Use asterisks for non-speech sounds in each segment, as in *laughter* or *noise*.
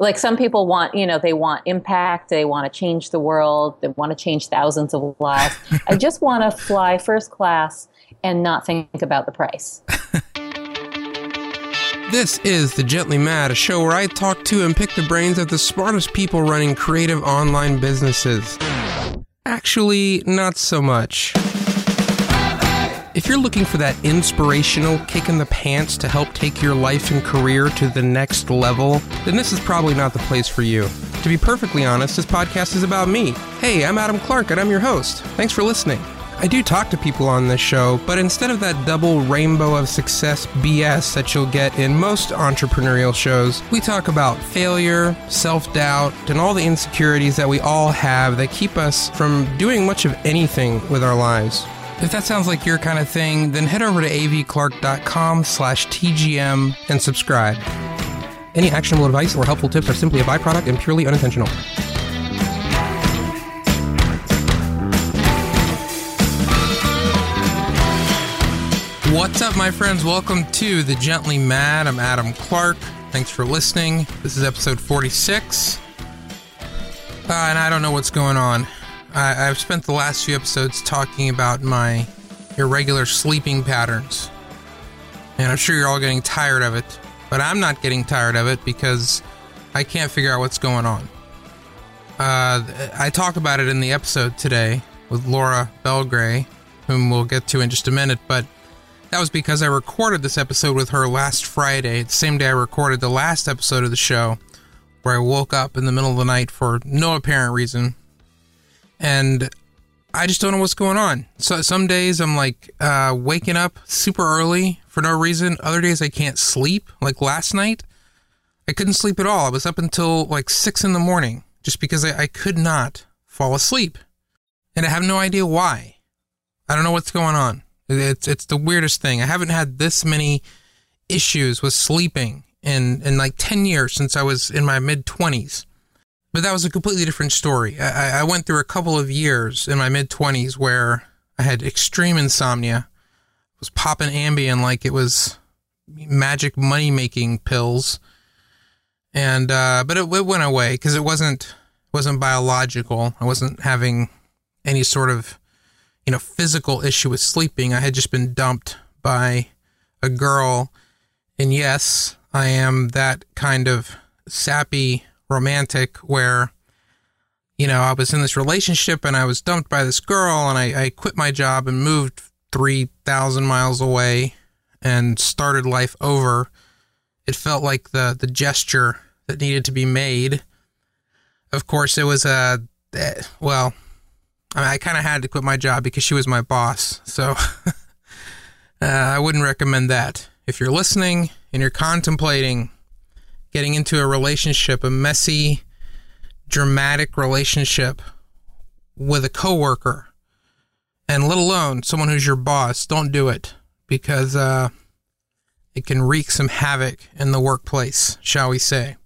like some people want, you know, they want impact, they want to change the world, they want to change thousands of lives. *laughs* I just want to fly first class and not think about the price. This is The Gently Mad, a show where I talk to and pick the brains of the smartest people running creative online businesses. Actually, not so much. If you're looking for that inspirational kick in the pants to help take your life and career to the next level, then this is probably not the place for you. To be perfectly honest, this podcast is about me. Hey, I'm Adam Clark and I'm your host. Thanks for listening. I do talk to people on this show, but instead of that double rainbow of success BS that you'll get in most entrepreneurial shows, we talk about failure, self doubt, and all the insecurities that we all have that keep us from doing much of anything with our lives. If that sounds like your kind of thing, then head over to avclark.com slash TGM and subscribe. Any actionable advice or helpful tips are simply a byproduct and purely unintentional. What's up, my friends? Welcome to The Gently Mad. I'm Adam Clark. Thanks for listening. This is episode 46. Uh, and I don't know what's going on. I, have spent the last few episodes talking about my irregular sleeping patterns. And I'm sure you're all getting tired of it. But I'm not getting tired of it because I can't figure out what's going on. Uh, I talk about it in the episode today with Laura Belgray, whom we'll get to in just a minute. But that was because I recorded this episode with her last Friday, the same day I recorded the last episode of the show, where I woke up in the middle of the night for no apparent reason. And I just don't know what's going on. So some days I'm like uh, waking up super early for no reason. Other days I can't sleep. Like last night, I couldn't sleep at all. I was up until like six in the morning just because I, I could not fall asleep. And I have no idea why. I don't know what's going on. It's it's the weirdest thing. I haven't had this many issues with sleeping in in like ten years since I was in my mid twenties. But that was a completely different story. I, I went through a couple of years in my mid twenties where I had extreme insomnia, was popping Ambien like it was magic money making pills, and uh, but it, it went away because it wasn't wasn't biological. I wasn't having any sort of you know, physical issue with sleeping. I had just been dumped by a girl. And yes, I am that kind of sappy romantic where, you know, I was in this relationship and I was dumped by this girl and I, I quit my job and moved 3,000 miles away and started life over. It felt like the, the gesture that needed to be made. Of course, it was a, eh, well, I, mean, I kind of had to quit my job because she was my boss. So *laughs* uh, I wouldn't recommend that. If you're listening and you're contemplating getting into a relationship, a messy, dramatic relationship with a coworker, and let alone someone who's your boss, don't do it because uh, it can wreak some havoc in the workplace, shall we say.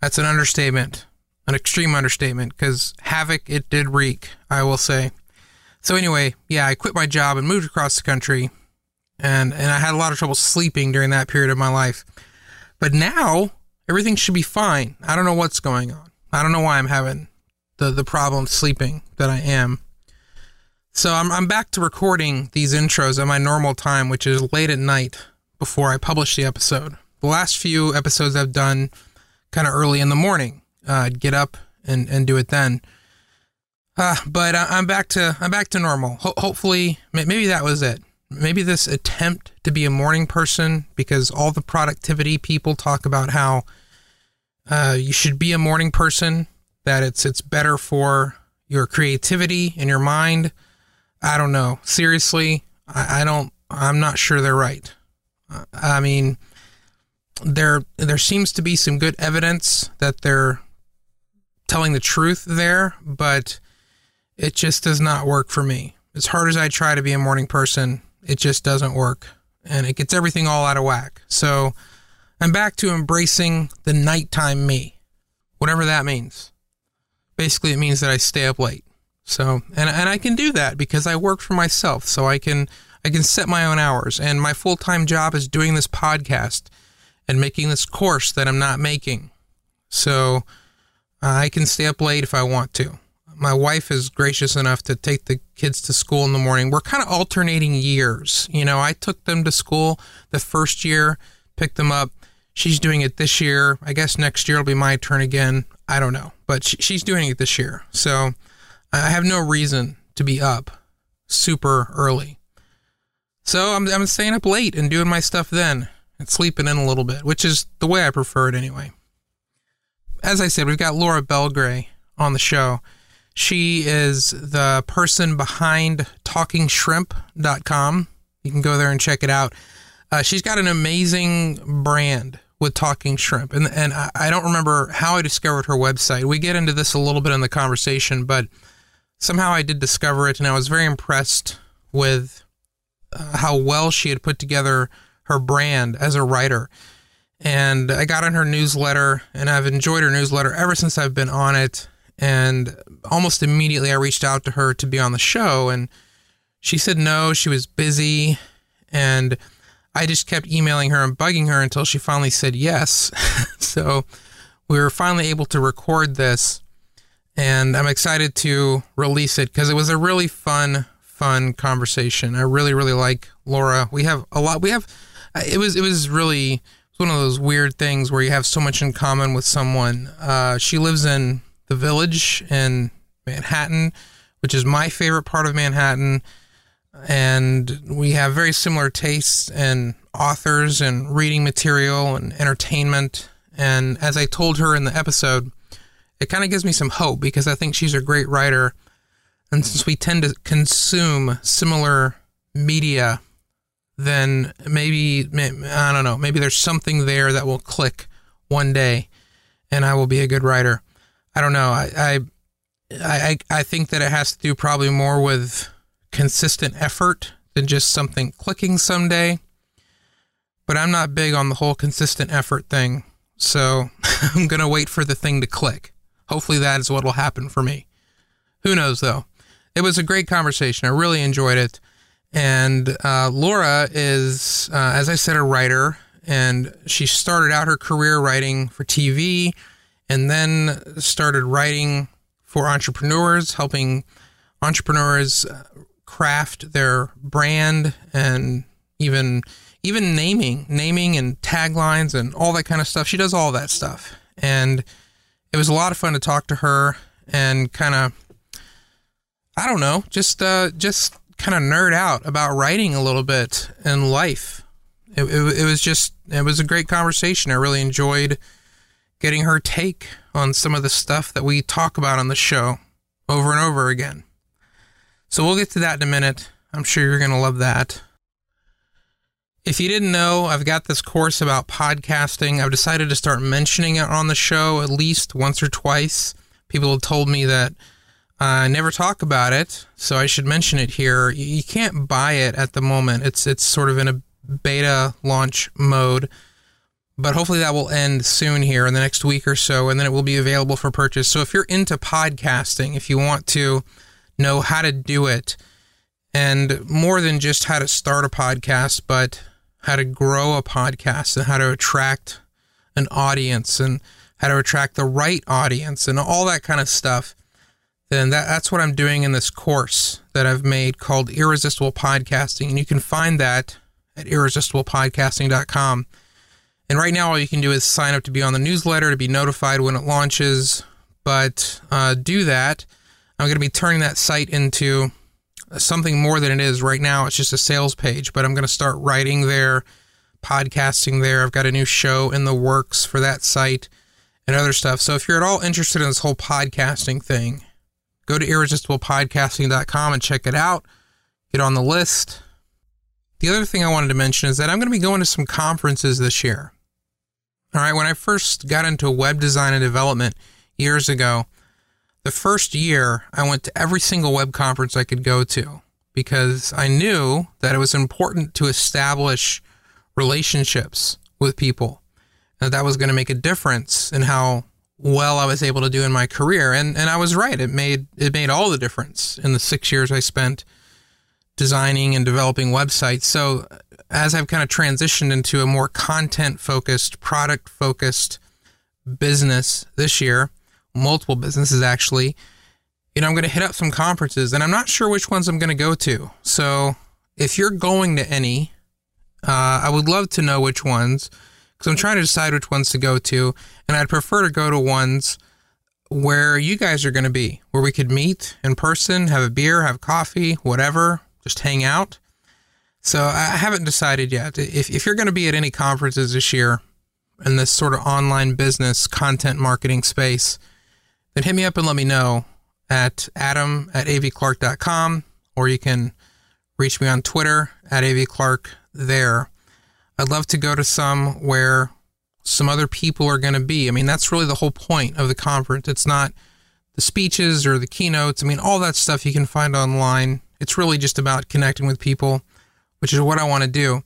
That's an understatement an extreme understatement because havoc it did wreak, I will say. So anyway, yeah, I quit my job and moved across the country, and and I had a lot of trouble sleeping during that period of my life. But now everything should be fine. I don't know what's going on. I don't know why I'm having the the problem sleeping that I am. So I'm I'm back to recording these intros at my normal time, which is late at night before I publish the episode. The last few episodes I've done kind of early in the morning uh, I'd get up and, and do it then. Uh, but I, am back to I'm back to normal. Ho- hopefully, maybe that was it. Maybe this attempt to be a morning person, because all the productivity people talk about how uh, you should be a morning person. That it's it's better for your creativity and your mind. I don't know. Seriously, I, I don't. I'm not sure they're right. I mean, there there seems to be some good evidence that they're telling the truth there, but it just does not work for me. As hard as I try to be a morning person, it just doesn't work. And it gets everything all out of whack. So I'm back to embracing the nighttime me, whatever that means. Basically, it means that I stay up late. So, and, and I can do that because I work for myself. So I can, I can set my own hours. And my full time job is doing this podcast and making this course that I'm not making. So I can stay up late if I want to. My wife is gracious enough to take the kids to school in the morning. We're kind of alternating years. You know, I took them to school the first year, picked them up. She's doing it this year. I guess next year will be my turn again. I don't know, but she, she's doing it this year. So I have no reason to be up super early. So I'm, I'm staying up late and doing my stuff then and sleeping in a little bit, which is the way I prefer it anyway. As I said, we've got Laura Belgray on the show. She is the person behind talkingshrimp.com. You can go there and check it out. Uh, she's got an amazing brand with Talking Shrimp. And, and I, I don't remember how I discovered her website. We get into this a little bit in the conversation, but somehow I did discover it and I was very impressed with uh, how well she had put together her brand as a writer. And I got on her newsletter and I've enjoyed her newsletter ever since I've been on it. And almost immediately I reached out to her to be on the show and she said no, she was busy. And I just kept emailing her and bugging her until she finally said yes. *laughs* so we were finally able to record this and I'm excited to release it because it was a really fun, fun conversation. I really, really like Laura. We have a lot. We have. It was. It was really it's one of those weird things where you have so much in common with someone. Uh, she lives in the Village in Manhattan, which is my favorite part of Manhattan, and we have very similar tastes and authors and reading material and entertainment. And as I told her in the episode it kind of gives me some hope because I think she's a great writer. And since we tend to consume similar media, then maybe, I don't know, maybe there's something there that will click one day and I will be a good writer. I don't know. I, I, I, I think that it has to do probably more with consistent effort than just something clicking someday. But I'm not big on the whole consistent effort thing. So *laughs* I'm going to wait for the thing to click. Hopefully, that is what will happen for me. Who knows, though? It was a great conversation. I really enjoyed it. And uh, Laura is, uh, as I said, a writer, and she started out her career writing for TV and then started writing for entrepreneurs, helping entrepreneurs uh, craft their brand and even even naming naming and taglines and all that kind of stuff she does all that stuff and it was a lot of fun to talk to her and kind of I don't know, just uh, just kind of nerd out about writing a little bit and life. It, it, it was just it was a great conversation. I really enjoyed getting her take on some of the stuff that we talk about on the show over and over again. So we'll get to that in a minute. I'm sure you're going to love that. If you didn't know, I've got this course about podcasting. I've decided to start mentioning it on the show at least once or twice. People have told me that I never talk about it, so I should mention it here. You can't buy it at the moment. It's it's sort of in a beta launch mode, but hopefully that will end soon here in the next week or so, and then it will be available for purchase. So if you're into podcasting, if you want to know how to do it, and more than just how to start a podcast, but how to grow a podcast and how to attract an audience and how to attract the right audience and all that kind of stuff, then that, that's what I'm doing in this course that I've made called Irresistible Podcasting. And you can find that at irresistiblepodcasting.com. And right now, all you can do is sign up to be on the newsletter to be notified when it launches. But uh, do that. I'm going to be turning that site into something more than it is right now. It's just a sales page, but I'm going to start writing there, podcasting there. I've got a new show in the works for that site and other stuff. So if you're at all interested in this whole podcasting thing, go to irresistiblepodcasting.com and check it out. Get on the list. The other thing I wanted to mention is that I'm going to be going to some conferences this year. All right, when I first got into web design and development years ago, the first year, I went to every single web conference I could go to because I knew that it was important to establish relationships with people. And that was going to make a difference in how well I was able to do in my career. And and I was right. It made it made all the difference in the 6 years I spent designing and developing websites. So as I've kind of transitioned into a more content focused, product focused business this year, multiple businesses actually, you know, I'm going to hit up some conferences and I'm not sure which ones I'm going to go to. So if you're going to any, uh, I would love to know which ones because I'm trying to decide which ones to go to. And I'd prefer to go to ones where you guys are going to be, where we could meet in person, have a beer, have coffee, whatever, just hang out. So I haven't decided yet. If, if you're going to be at any conferences this year in this sort of online business content marketing space, then hit me up and let me know at adam at avclark.com or you can reach me on Twitter at avclark there. I'd love to go to some where some other people are going to be. I mean, that's really the whole point of the conference. It's not the speeches or the keynotes. I mean, all that stuff you can find online. It's really just about connecting with people, which is what I want to do.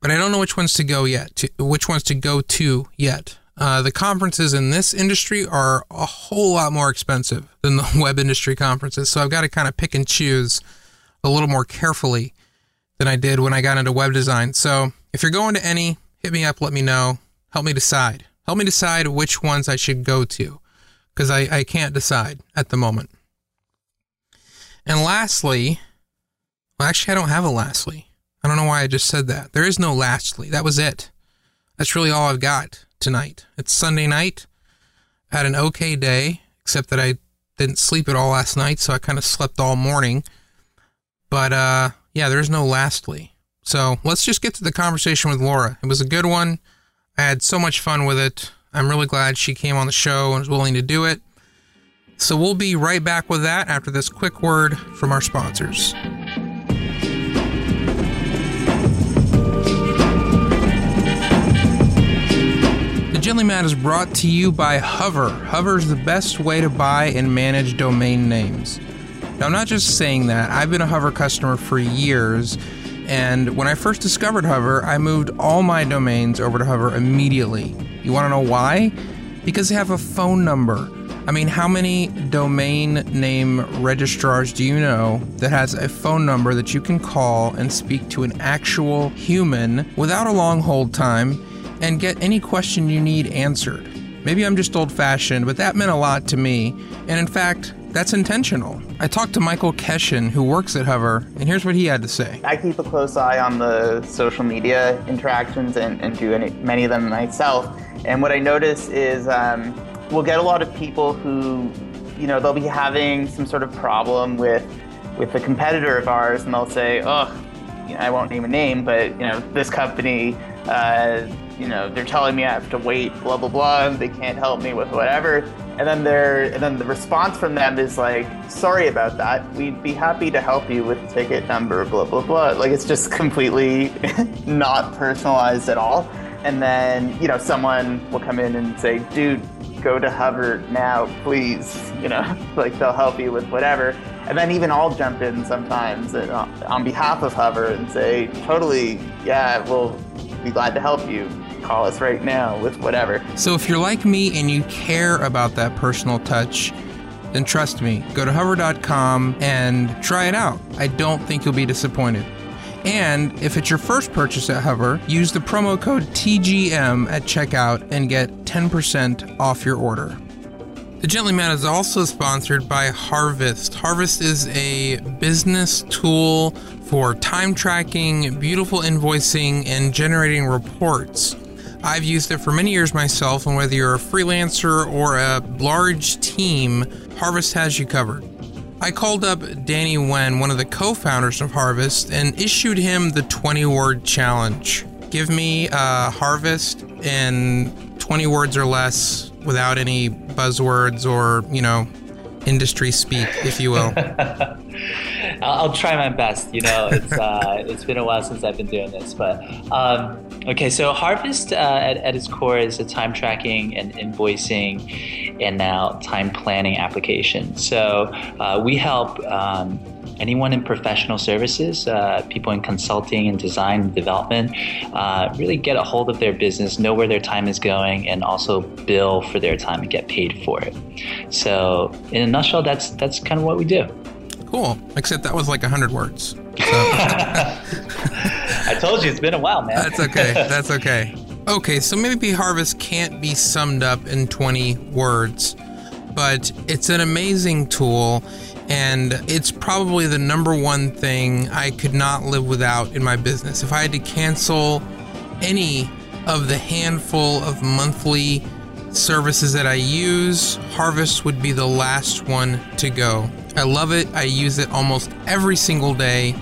But I don't know which ones to go yet, to, which ones to go to yet. Uh, the conferences in this industry are a whole lot more expensive than the *laughs* web industry conferences. So I've got to kind of pick and choose a little more carefully than I did when I got into web design. So if you're going to any, hit me up, let me know. Help me decide. Help me decide which ones I should go to because I, I can't decide at the moment. And lastly, well, actually, I don't have a lastly. I don't know why I just said that. There is no lastly. That was it. That's really all I've got tonight. It's Sunday night. I had an okay day, except that I didn't sleep at all last night, so I kind of slept all morning. But uh, yeah, there's no lastly. So let's just get to the conversation with Laura. It was a good one. I had so much fun with it. I'm really glad she came on the show and was willing to do it. So we'll be right back with that after this quick word from our sponsors. Gently is brought to you by Hover. Hover is the best way to buy and manage domain names. Now, I'm not just saying that. I've been a Hover customer for years and when I first discovered Hover, I moved all my domains over to Hover immediately. You want to know why? Because they have a phone number. I mean, how many domain name registrars do you know that has a phone number that you can call and speak to an actual human without a long hold time and get any question you need answered? Maybe I'm just old fashioned, but that meant a lot to me. And in fact, that's intentional. I talked to Michael Keshin, who works at Hover, and here's what he had to say. I keep a close eye on the social media interactions and, and do any, many of them myself. And what I notice is um, we'll get a lot of people who, you know, they'll be having some sort of problem with with a competitor of ours, and they'll say, "Oh, you know, I won't name a name, but you know, this company." Uh, you know, they're telling me I have to wait, blah blah blah. They can't help me with whatever. And then they're, and then the response from them is like, "Sorry about that. We'd be happy to help you with ticket number, blah blah blah." Like it's just *laughs* completely *laughs* not personalized at all. And then you know, someone will come in and say, "Dude, go to Hover now, please." *laughs* You know, like they'll help you with whatever. And then even I'll jump in sometimes uh, on behalf of Hover and say, "Totally, yeah, we'll be glad to help you." Call us right now with whatever. So if you're like me and you care about that personal touch, then trust me, go to hover.com and try it out. I don't think you'll be disappointed. And if it's your first purchase at Hover, use the promo code TGM at checkout and get 10% off your order. The Gently Mad is also sponsored by Harvest. Harvest is a business tool for time tracking, beautiful invoicing, and generating reports. I've used it for many years myself, and whether you're a freelancer or a large team, Harvest has you covered. I called up Danny Wen, one of the co founders of Harvest, and issued him the 20 word challenge. Give me a harvest in 20 words or less without any buzzwords or, you know, industry speak, if you will. *laughs* I'll, try my best. You know, it's uh, *laughs* it's been a while since I've been doing this, but um, okay. So Harvest uh, at, at its core is a time tracking and invoicing, and now time planning application. So uh, we help. Um, anyone in professional services, uh, people in consulting and design and development, uh, really get a hold of their business, know where their time is going, and also bill for their time and get paid for it. So, in a nutshell, that's that's kind of what we do. Cool. Except that was like 100 words. So. *laughs* I told you it's been a while, man. That's okay. That's okay. Okay, so maybe Harvest can't be summed up in 20 words, but it's an amazing tool and it's probably the number one thing I could not live without in my business. If I had to cancel any of the handful of monthly services that I use, Harvest would be the last one to go. I love it. I use it almost every single day.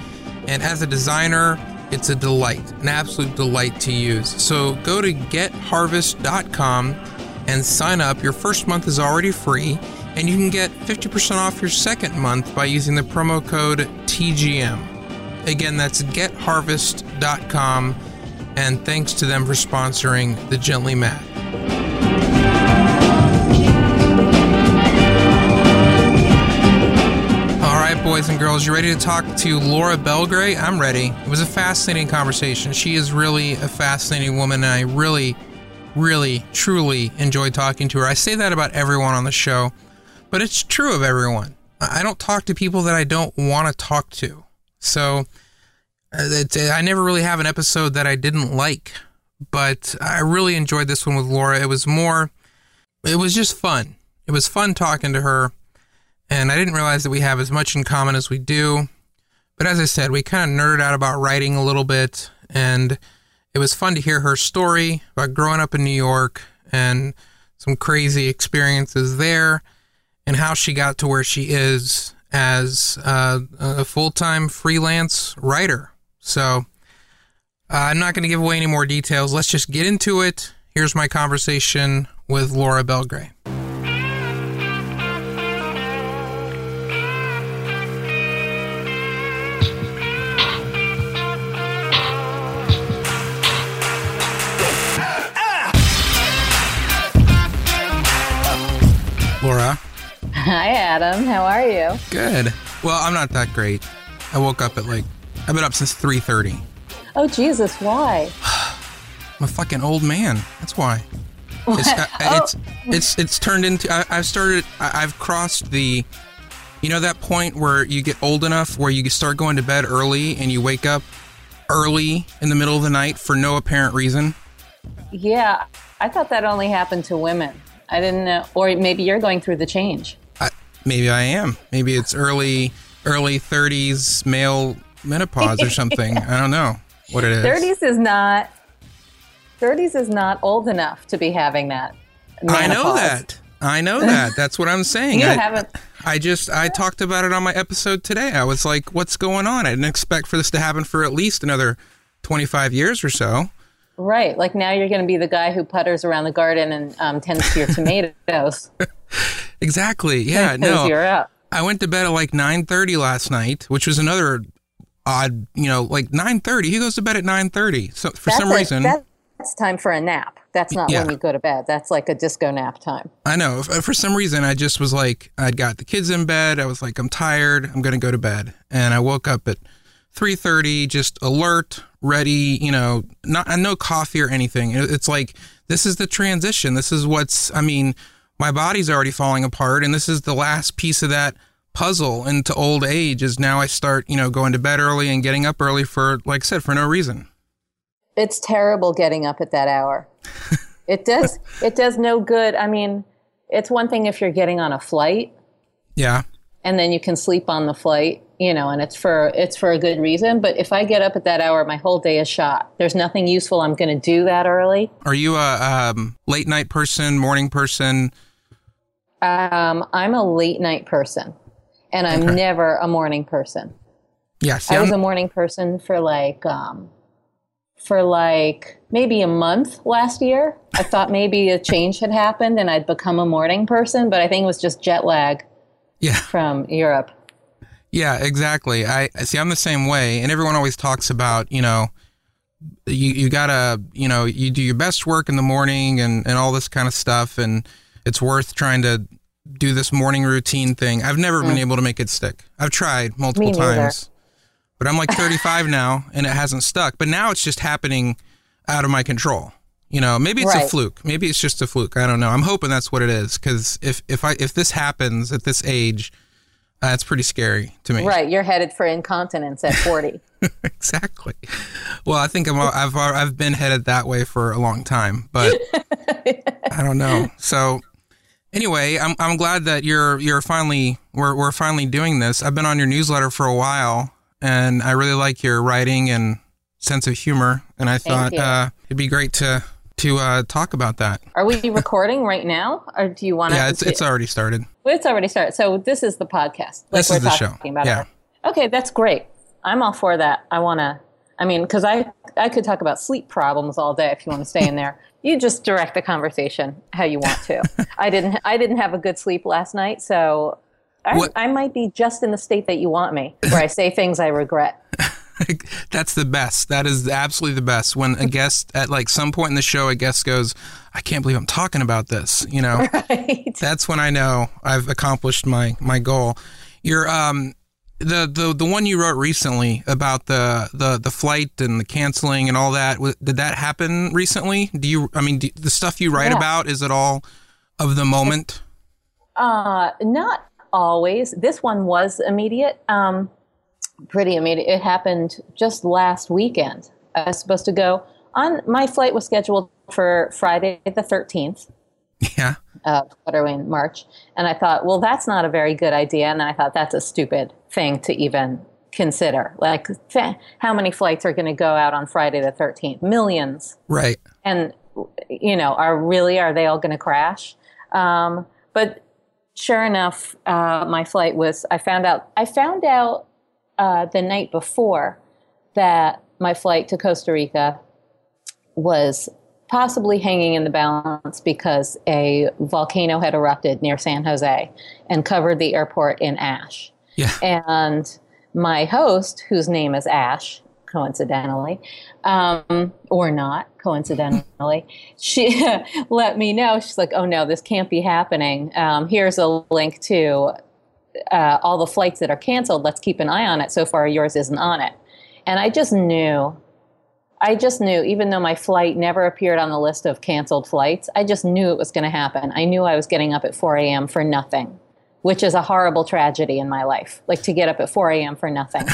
And as a designer, it's a delight, an absolute delight to use. So go to getharvest.com and sign up. Your first month is already free, and you can get 50% off your second month by using the promo code TGM. Again, that's getharvest.com, and thanks to them for sponsoring the Gently Mad. Boys and girls. You ready to talk to Laura Belgray? I'm ready. It was a fascinating conversation. She is really a fascinating woman, and I really, really, truly enjoyed talking to her. I say that about everyone on the show, but it's true of everyone. I don't talk to people that I don't want to talk to. So uh, I never really have an episode that I didn't like, but I really enjoyed this one with Laura. It was more, it was just fun. It was fun talking to her and I didn't realize that we have as much in common as we do. But as I said, we kind of nerded out about writing a little bit, and it was fun to hear her story about growing up in New York and some crazy experiences there, and how she got to where she is as uh, a full time freelance writer. So uh, I'm not going to give away any more details. Let's just get into it. Here's my conversation with Laura Belgray. Hi, Adam. How are you? Good. Well, I'm not that great. I woke up at like I've been up since 3:30. Oh Jesus, why? *sighs* I'm a fucking old man. That's why. It's, uh, oh. it's, it's it's turned into. I, have started. I, I've crossed the. You know that point where you get old enough where you start going to bed early and you wake up early in the middle of the night for no apparent reason. Yeah, I thought that only happened to women. I didn't know, or maybe you're going through the change. Maybe I am. Maybe it's early early 30s male menopause or something. *laughs* I don't know what it is. 30s is not 30s is not old enough to be having that. Menopause. I know that. I know that. That's what I'm saying. *laughs* you I, haven't. I just I talked about it on my episode today. I was like, "What's going on?" I didn't expect for this to happen for at least another 25 years or so. Right. Like now you're going to be the guy who putters around the garden and um, tends to your *laughs* tomatoes. Exactly. Yeah. no. You're up. I went to bed at like 9:30 last night, which was another odd, you know, like 9:30. He goes to bed at 9:30. So for that's some reason that's time for a nap. That's not yeah. when you go to bed. That's like a disco nap time. I know. Uh, for some reason I just was like I'd got the kids in bed. I was like I'm tired. I'm going to go to bed. And I woke up at 3:30 just alert, ready, you know, not no coffee or anything. It's like this is the transition. This is what's I mean, my body's already falling apart and this is the last piece of that puzzle into old age is now I start, you know, going to bed early and getting up early for like I said for no reason. It's terrible getting up at that hour. *laughs* it does it does no good. I mean, it's one thing if you're getting on a flight. Yeah. And then you can sleep on the flight you know, and it's for it's for a good reason. But if I get up at that hour, my whole day is shot. There's nothing useful I'm going to do that early. Are you a um, late night person, morning person? Um, I'm a late night person, and I'm okay. never a morning person. Yes, yeah, I was a morning person for like um, for like maybe a month last year. I thought maybe a change had happened and I'd become a morning person, but I think it was just jet lag. Yeah. From Europe. Yeah, exactly. I see. I'm the same way, and everyone always talks about you know, you you gotta you know you do your best work in the morning and and all this kind of stuff, and it's worth trying to do this morning routine thing. I've never mm. been able to make it stick. I've tried multiple times, but I'm like *laughs* 35 now, and it hasn't stuck. But now it's just happening out of my control. You know, maybe it's right. a fluke. Maybe it's just a fluke. I don't know. I'm hoping that's what it is because if if I if this happens at this age that's pretty scary to me. Right. You're headed for incontinence at 40. *laughs* exactly. Well, I think I'm, I've I've been headed that way for a long time, but *laughs* I don't know. So anyway, I'm I'm glad that you're you're finally we're we're finally doing this. I've been on your newsletter for a while, and I really like your writing and sense of humor, and I thought uh, it'd be great to to uh, talk about that. Are we recording right now, or do you want to? Yeah, it's, it's already started. It's already started. So this is the podcast. Like this is the show. About yeah. It. Okay, that's great. I'm all for that. I want to. I mean, because I I could talk about sleep problems all day if you want to stay in there. You just direct the conversation how you want to. *laughs* I didn't I didn't have a good sleep last night, so I, I might be just in the state that you want me, where I say things I regret. *laughs* That's the best. That is absolutely the best. When a guest at like some point in the show, a guest goes, "I can't believe I'm talking about this." You know, *laughs* right. that's when I know I've accomplished my my goal. You're um the the the one you wrote recently about the the the flight and the canceling and all that did that happen recently? Do you i mean do, the stuff you write yeah. about is it all of the moment? Uh not always. This one was immediate um pretty immediate. It happened just last weekend. I was supposed to go on my flight was scheduled for friday the 13th *laughs* yeah uh, in March? And I thought, well, that's not a very good idea. And I thought that's a stupid thing to even consider. Like, how many flights are going to go out on Friday the 13th? Millions. Right. And, you know, are really, are they all going to crash? Um, but sure enough, uh, my flight was, I found out, I found out uh, the night before that my flight to Costa Rica was possibly hanging in the balance because a volcano had erupted near San Jose and covered the airport in ash. Yeah. And my host, whose name is Ash, coincidentally, um, or not coincidentally, *laughs* she *laughs* let me know. She's like, "Oh no, this can't be happening. Um, here's a link to uh, all the flights that are canceled. Let's keep an eye on it. So far, yours isn't on it." And I just knew I just knew, even though my flight never appeared on the list of canceled flights, I just knew it was going to happen. I knew I was getting up at 4 a.m. for nothing, which is a horrible tragedy in my life. Like to get up at 4 a.m. for nothing.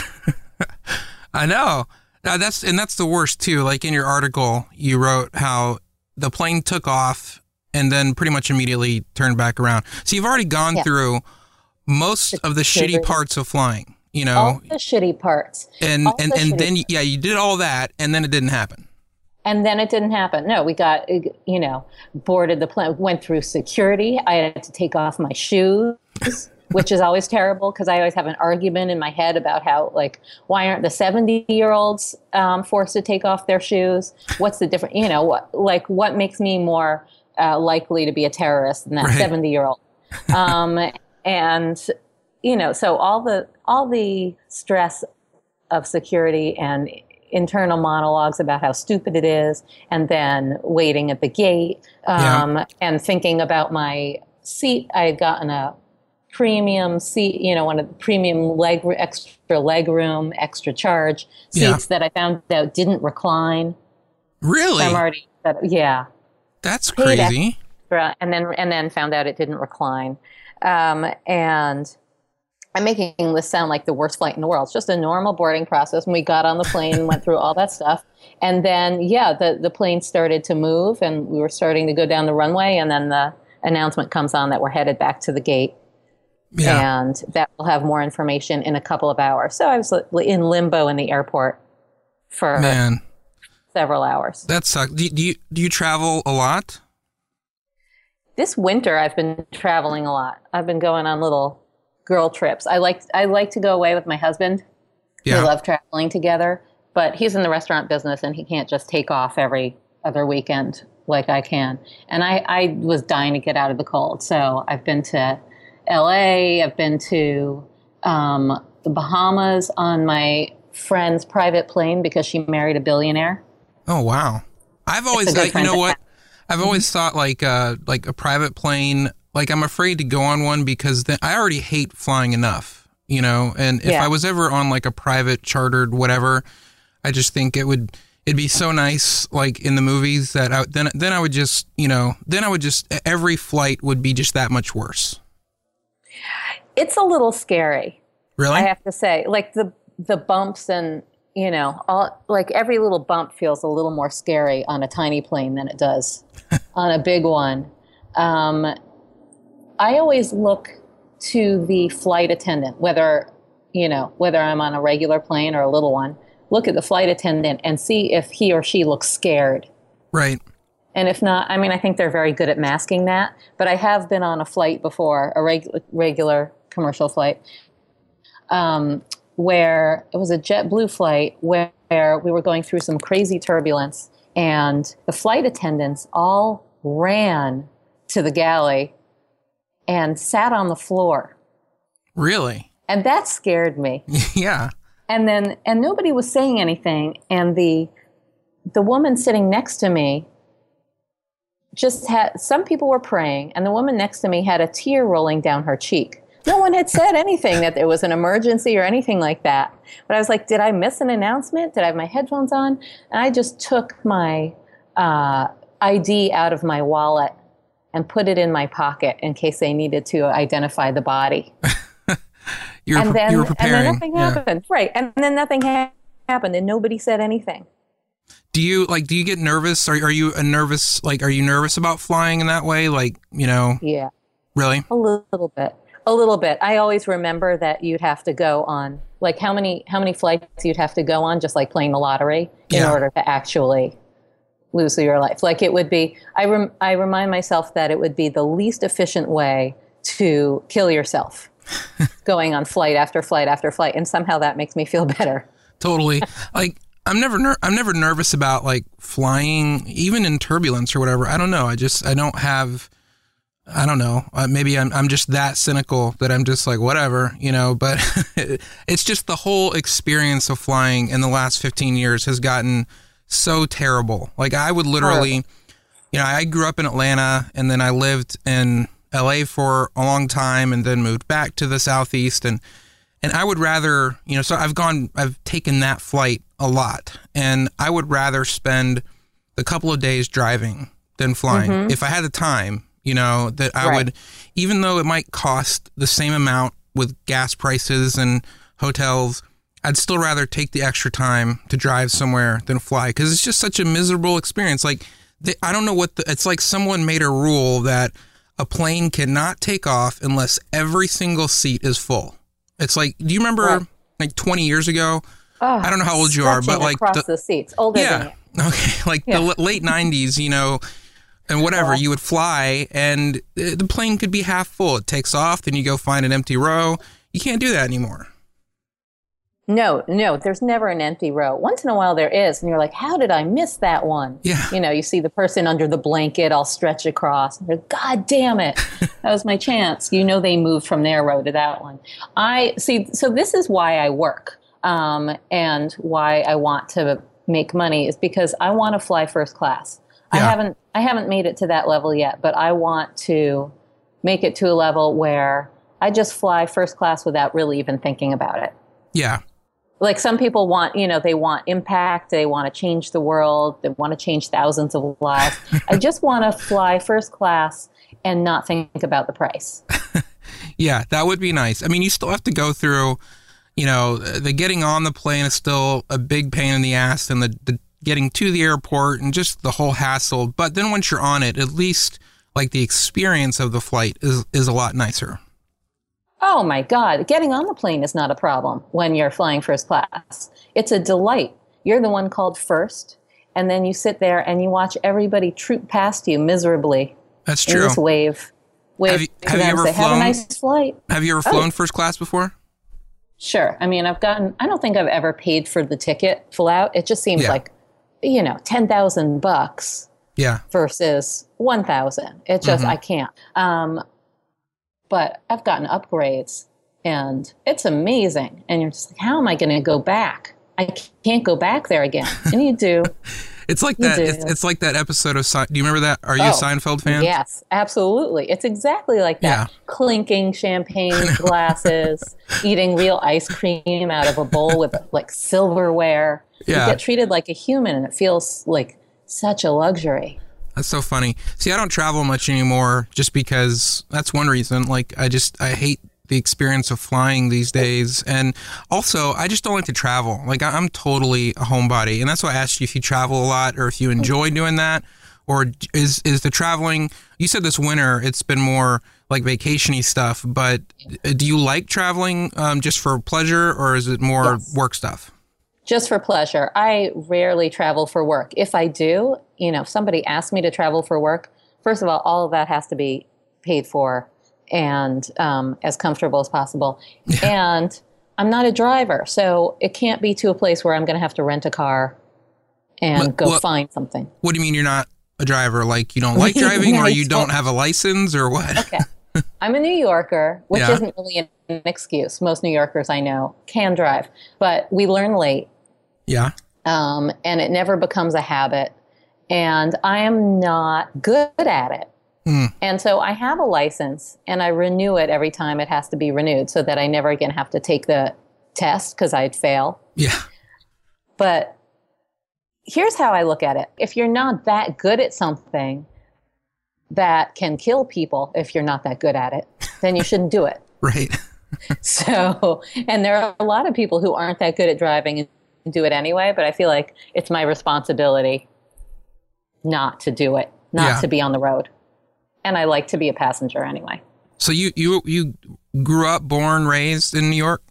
*laughs* I know. Now that's and that's the worst too. Like in your article, you wrote how the plane took off and then pretty much immediately turned back around. So you've already gone yeah. through most of the shitty parts of flying you know all the shitty parts. and all and, the and then yeah you did all that and then it didn't happen. And then it didn't happen. No we got you know boarded the plane went through security. I had to take off my shoes *laughs* which is always terrible because i always have an argument in my head about how like why aren't the 70 year olds um, forced to take off their shoes? What's the difference you know what like what makes me more uh, likely to be a terrorist than that 70 year old um, *laughs* and you know, so all the all the stress of security and internal monologues about how stupid it is, and then waiting at the gate um, yeah. and thinking about my seat. I had gotten a premium seat, you know, one of the premium leg extra leg room, extra charge seats yeah. that I found out didn't recline. Really? I'm already yeah. That's crazy. Extra, and then and then found out it didn't recline. Um, and I'm making this sound like the worst flight in the world. It's just a normal boarding process. And we got on the plane, and went through all that stuff. And then, yeah, the, the plane started to move and we were starting to go down the runway. And then the announcement comes on that we're headed back to the gate. Yeah. And that will have more information in a couple of hours. So I was in limbo in the airport for Man. several hours. That sucks. Do, do, you, do you travel a lot? This winter, I've been traveling a lot. I've been going on little girl trips. I like I like to go away with my husband. Yeah. We love traveling together, but he's in the restaurant business and he can't just take off every other weekend like I can. And I, I was dying to get out of the cold. So I've been to LA, I've been to um, the Bahamas on my friend's private plane because she married a billionaire. Oh wow. I've always like, you know what? I've always thought like uh like a private plane like I'm afraid to go on one because then I already hate flying enough, you know. And if yeah. I was ever on like a private chartered whatever, I just think it would it'd be so nice like in the movies that I, then then I would just you know then I would just every flight would be just that much worse. It's a little scary. Really, I have to say, like the the bumps and you know, all like every little bump feels a little more scary on a tiny plane than it does *laughs* on a big one. Um, I always look to the flight attendant, whether you know whether I'm on a regular plane or a little one. Look at the flight attendant and see if he or she looks scared. Right. And if not, I mean, I think they're very good at masking that. But I have been on a flight before, a reg- regular commercial flight, um, where it was a JetBlue flight where we were going through some crazy turbulence, and the flight attendants all ran to the galley and sat on the floor. Really? And that scared me. *laughs* yeah. And then and nobody was saying anything and the the woman sitting next to me just had some people were praying and the woman next to me had a tear rolling down her cheek. No one had said anything that there was an emergency or anything like that. But I was like, did I miss an announcement? Did I have my headphones on? And I just took my uh, ID out of my wallet and put it in my pocket in case they needed to identify the body. *laughs* you, were, and then, you were preparing. And then nothing yeah. happened. Right. And then nothing ha- happened and nobody said anything. Do you like? Do you get nervous? Are are you a nervous? Like, are you nervous about flying in that way? Like, you know? Yeah. Really? A little bit. A little bit. I always remember that you'd have to go on like how many how many flights you'd have to go on just like playing the lottery in Yeah. order to actually lose your life. Like it would be I rem, I remind myself that it would be the least efficient way to kill yourself. *laughs* going on flight after flight after flight and somehow that makes me feel better. Totally. like, I'm never ner- I'm never nervous about like flying, even in turbulence or whatever. I don't know. I just I don't have. I don't know. Uh, maybe I'm I'm just that cynical that I'm just like whatever, you know. But *laughs* it's just the whole experience of flying in the last 15 years has gotten so terrible. Like I would literally, you know, I grew up in Atlanta and then I lived in LA for a long time and then moved back to the southeast and and I would rather, you know, so I've gone, I've taken that flight a lot, and I would rather spend a couple of days driving than flying mm-hmm. if I had the time. You know that I Right. would, even though it might cost the same amount with gas prices and hotels, I'd still rather take the extra time to drive somewhere than fly because it's just such a miserable experience. Like, they, I don't know what the, it's like. Someone made a rule that a plane cannot take off unless every single seat is full. It's like, do you remember Right. like 20 years ago? Oh, I don't know how old you are, but like across the- the, seats, older than Yeah. you. *laughs* Okay. Like Yeah. the l- late 90s, you know, and whatever, Yeah. you would fly and uh, the plane could be half full. It takes off, then you go find an empty row. You can't do that anymore. No, no, there's never an empty row. Once in a while there is, and you're like, how did I miss that one? Yeah. You know, you see the person under the blanket all stretched across. And you're, God damn it. *laughs* that was my chance. You know, they moved from their row to that one. I see. So this is why I work um, and why I want to make money is because I want to fly first class. I haven't, I haven't made it to that level yet, but I want to make it to a level where I just fly first class without really even thinking about it Yeah. Like some people want you know they want impact they want to change the world they want to change thousands of lives *laughs* i just want to fly first class and not think about the price *laughs* Yeah, that would be nice. I mean, you still have to go through, you know, the getting on the plane is still a big pain in the ass and the, the getting to the airport and just the whole hassle. But then once you're on it, at least like the experience of the flight is, is a lot nicer. Oh my god getting on the plane is not a problem when you're flying first class it's a delight you're the one called first and then you sit there and you watch everybody troop past you miserably That's true. just wave wave Have you- have you ever say have a flown? nice flight Have you ever Oh. flown first class before? Sure. I mean, I've gotten, I don't think I've ever paid for the ticket full out. It just seems Yeah. like, you know, 10,000 bucks Yeah. versus 1,000. It just, Mhm. I can't. Um, but I've gotten upgrades and it's amazing. And you're just like, how am I going to go back? I can't go back there again. *laughs* And you do. It's like You that. It's, it's like that episode of. Se- Do you remember that? Are you a Oh, Seinfeld fan? Yes, absolutely. It's exactly like that. Yeah. Clinking *laughs* champagne glasses, eating real ice cream out of a bowl with like silverware. Yeah. You get treated like a human and it feels like such a luxury. That's so funny. See, I don't travel much anymore just because that's one reason. Like, I just I hate the experience of flying these days. And also, I just don't like to travel. Like I'm totally a homebody, and that's why I asked you if you travel a lot or if you enjoy doing that, or is is the traveling? You said this winter it's been more like vacationy stuff, but do you like traveling um, just for pleasure, or is it more Yes. work stuff? just for pleasure. I rarely travel for work. If I do, you know, if somebody asks me to travel for work, first of all, all of that has to be paid for and um, as comfortable as possible. And I'm not a driver, so it can't be to a place where I'm going to have to rent a car and What- go what- find something. What do you mean you're not a driver? Like you don't like *laughs* driving, or you don't don't- have a license, or what? Okay. I'm a New Yorker, which Yeah. isn't really an, an excuse. Most New Yorkers I know can drive, but we learn late Yeah. um, and it never becomes a habit. And I am not good at it. Hmm. And so I have a license and I renew it every time it has to be renewed so that I never again have to take the test because I'd fail. Yeah. But here's how I look at it if you're not that good at something that can kill people if you're not that good at it, then you shouldn't do it. *laughs* Right. *laughs* So, and there are a lot of people who aren't that good at driving and do it anyway, but I feel like it's my responsibility not to do it, not Yeah. to be on the road. And I like to be a passenger anyway. So you you you grew up, born, raised in New York,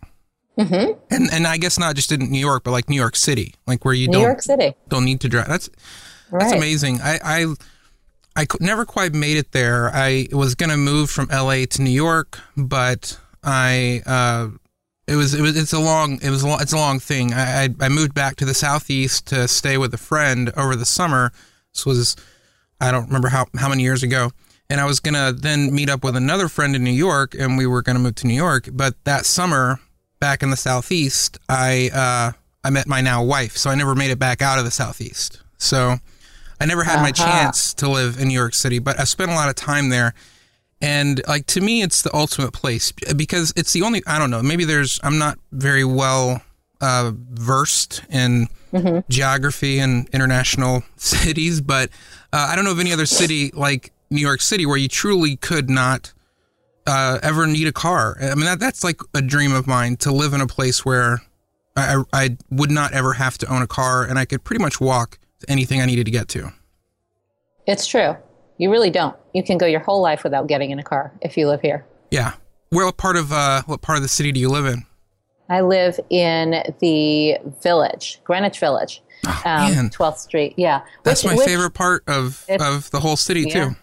hmm and and I guess not just in New York, but like New York City, like where you New don't York City. don't need to drive. That's Right. that's amazing. I I I never quite made it there. I was gonna move from L.A. to New York, but I uh, it was it was it's a long it was a long, it's a long thing. I, I I moved back to the southeast to stay with a friend over the summer. This was I don't remember how how many years ago. And I was gonna then meet up with another friend in New York, and we were gonna move to New York. But that summer, back in the southeast, I uh, I met my now wife, so I never made it back out of the southeast. So I never had my Uh-huh. chance to live in New York City, but I spent a lot of time there. And like to me, it's the ultimate place because it's the only I don't know. Maybe there's I'm not very well uh, versed in geography and international *laughs* cities, but uh, I don't know of any other city like New York City where you truly could not uh, ever need a car. I mean, that, that's like a dream of mine to live in a place where I, I I would not ever have to own a car and I could pretty much walk to anything I needed to get to. It's true. You really don't. You can go your whole life without getting in a car if you live here. Yeah. Where what part of uh, what part of the city do you live in? I live in the village, Greenwich Village, Oh, um, 12th Street. Yeah. That's Which- my which- favorite part of of the whole city Yeah. too.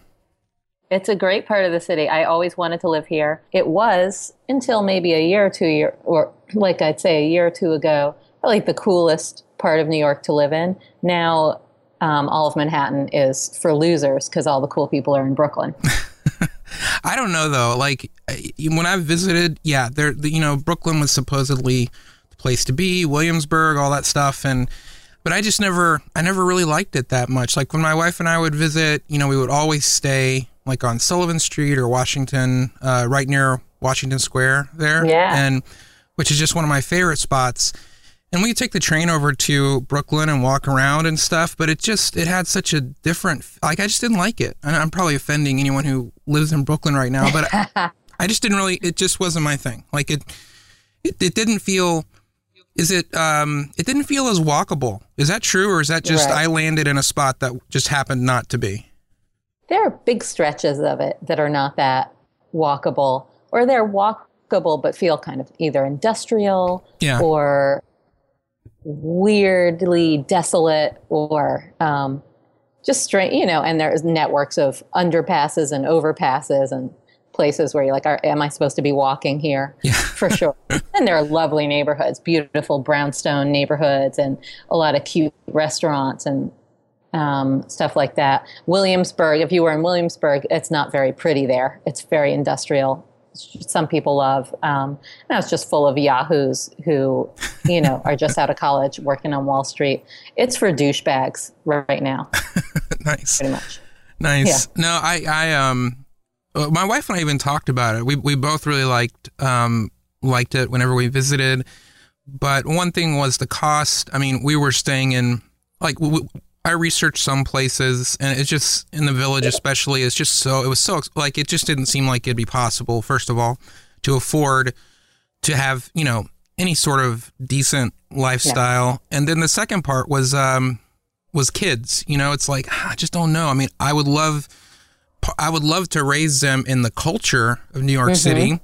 It's a great part of the city. I always wanted to live here. It was until maybe a year or two year, or like I'd say a year or two ago, like the coolest part of New York to live in. Now, um, all of Manhattan is for losers because all the cool people are in Brooklyn. *laughs* *laughs* I don't know though. Like when I visited, yeah, there, you know, Brooklyn was supposedly the place to be, Williamsburg, all that stuff, and but I just never, I never really liked it that much. Like when my wife and I would visit, you know, we would always stay like on Sullivan Street or Washington, uh, right near Washington Square there, Yeah. and which is just one of my favorite spots. And we could take the train over to Brooklyn and walk around and stuff, but it just it had such a different like I just didn't like it. And I'm probably offending anyone who lives in Brooklyn right now, but *laughs* I just didn't really it just wasn't my thing. Like it it, it didn't feel is it um it didn't feel as walkable. Is that true or is that just Right. I landed in a spot that just happened not to be? There are big stretches of it that are not that walkable, or they're walkable but feel kind of either industrial Yeah. or weirdly desolate or um, just strange, you know, and there's networks of underpasses and overpasses and places where you're like, are, am I supposed to be walking here? *laughs* Yeah. For sure. and there are lovely neighborhoods, beautiful brownstone neighborhoods, and a lot of cute restaurants and um, stuff like that. Williamsburg, if you were in Williamsburg, it's not very pretty there. It's very industrial. Some people love. Um, now it's just full of yahoos who, you know, are just out of college working on Wall Street. It's for douchebags right now, *laughs* nice. pretty much. Nice. No, I, I, um, uh, my wife and I even talked about it. We, we both really liked, um, liked it whenever we visited. But one thing was the cost. I mean, we were staying in, like, w- w- I researched some places and it's just in the village, especially, it's just so, it was so, like, it just didn't seem like it'd be possible, first of all, to afford to have, you know, any sort of decent lifestyle. And then the second part was um was kids. You know, it's like I just don't know. I mean, I would love I would love to raise them in the culture of New York City,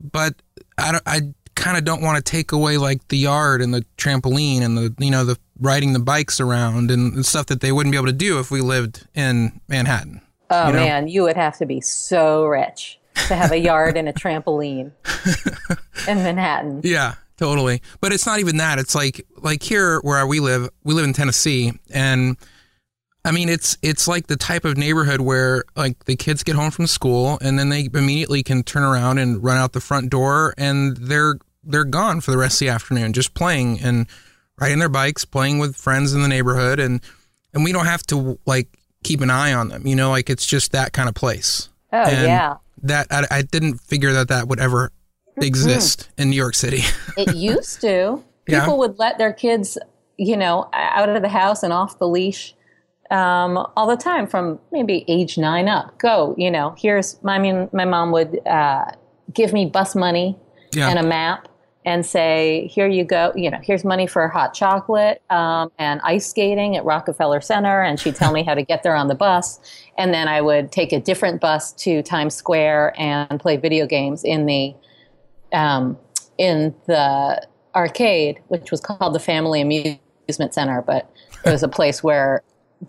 but I don't, I kind of don't want to take away like the yard and the trampoline and the you know the riding the bikes around and, and stuff that they wouldn't be able to do if we lived in Manhattan. Oh you know? man, you would have to be so rich to have a yard and a *laughs* trampoline *laughs* in Manhattan. Yeah, totally. But it's not even that. It's like like here where we live, we live in Tennessee and I mean it's it's like the type of neighborhood where like the kids get home from school and then they immediately can turn around and run out the front door and they're they're gone for the rest of the afternoon just playing and riding their bikes, playing with friends in the neighborhood and and we don't have to like keep an eye on them, you know, like it's just that kind of place. Oh And yeah. That I, I didn't figure that that would ever exist in New York City. It *laughs* used to. Yeah. People would let their kids, you know, out of the house and off the leash um, all the time from maybe age nine up. Go, you know, here's, I mean, my mom would uh, give me bus money Yeah. and a map and say, here you go, you know, here's money for hot chocolate um, and ice skating at Rockefeller Center. And she'd tell me how to get there on the bus. And then I would take a different bus to Times Square and play video games in the um, in the arcade, which was called the Family Amusement Center, but it was a place where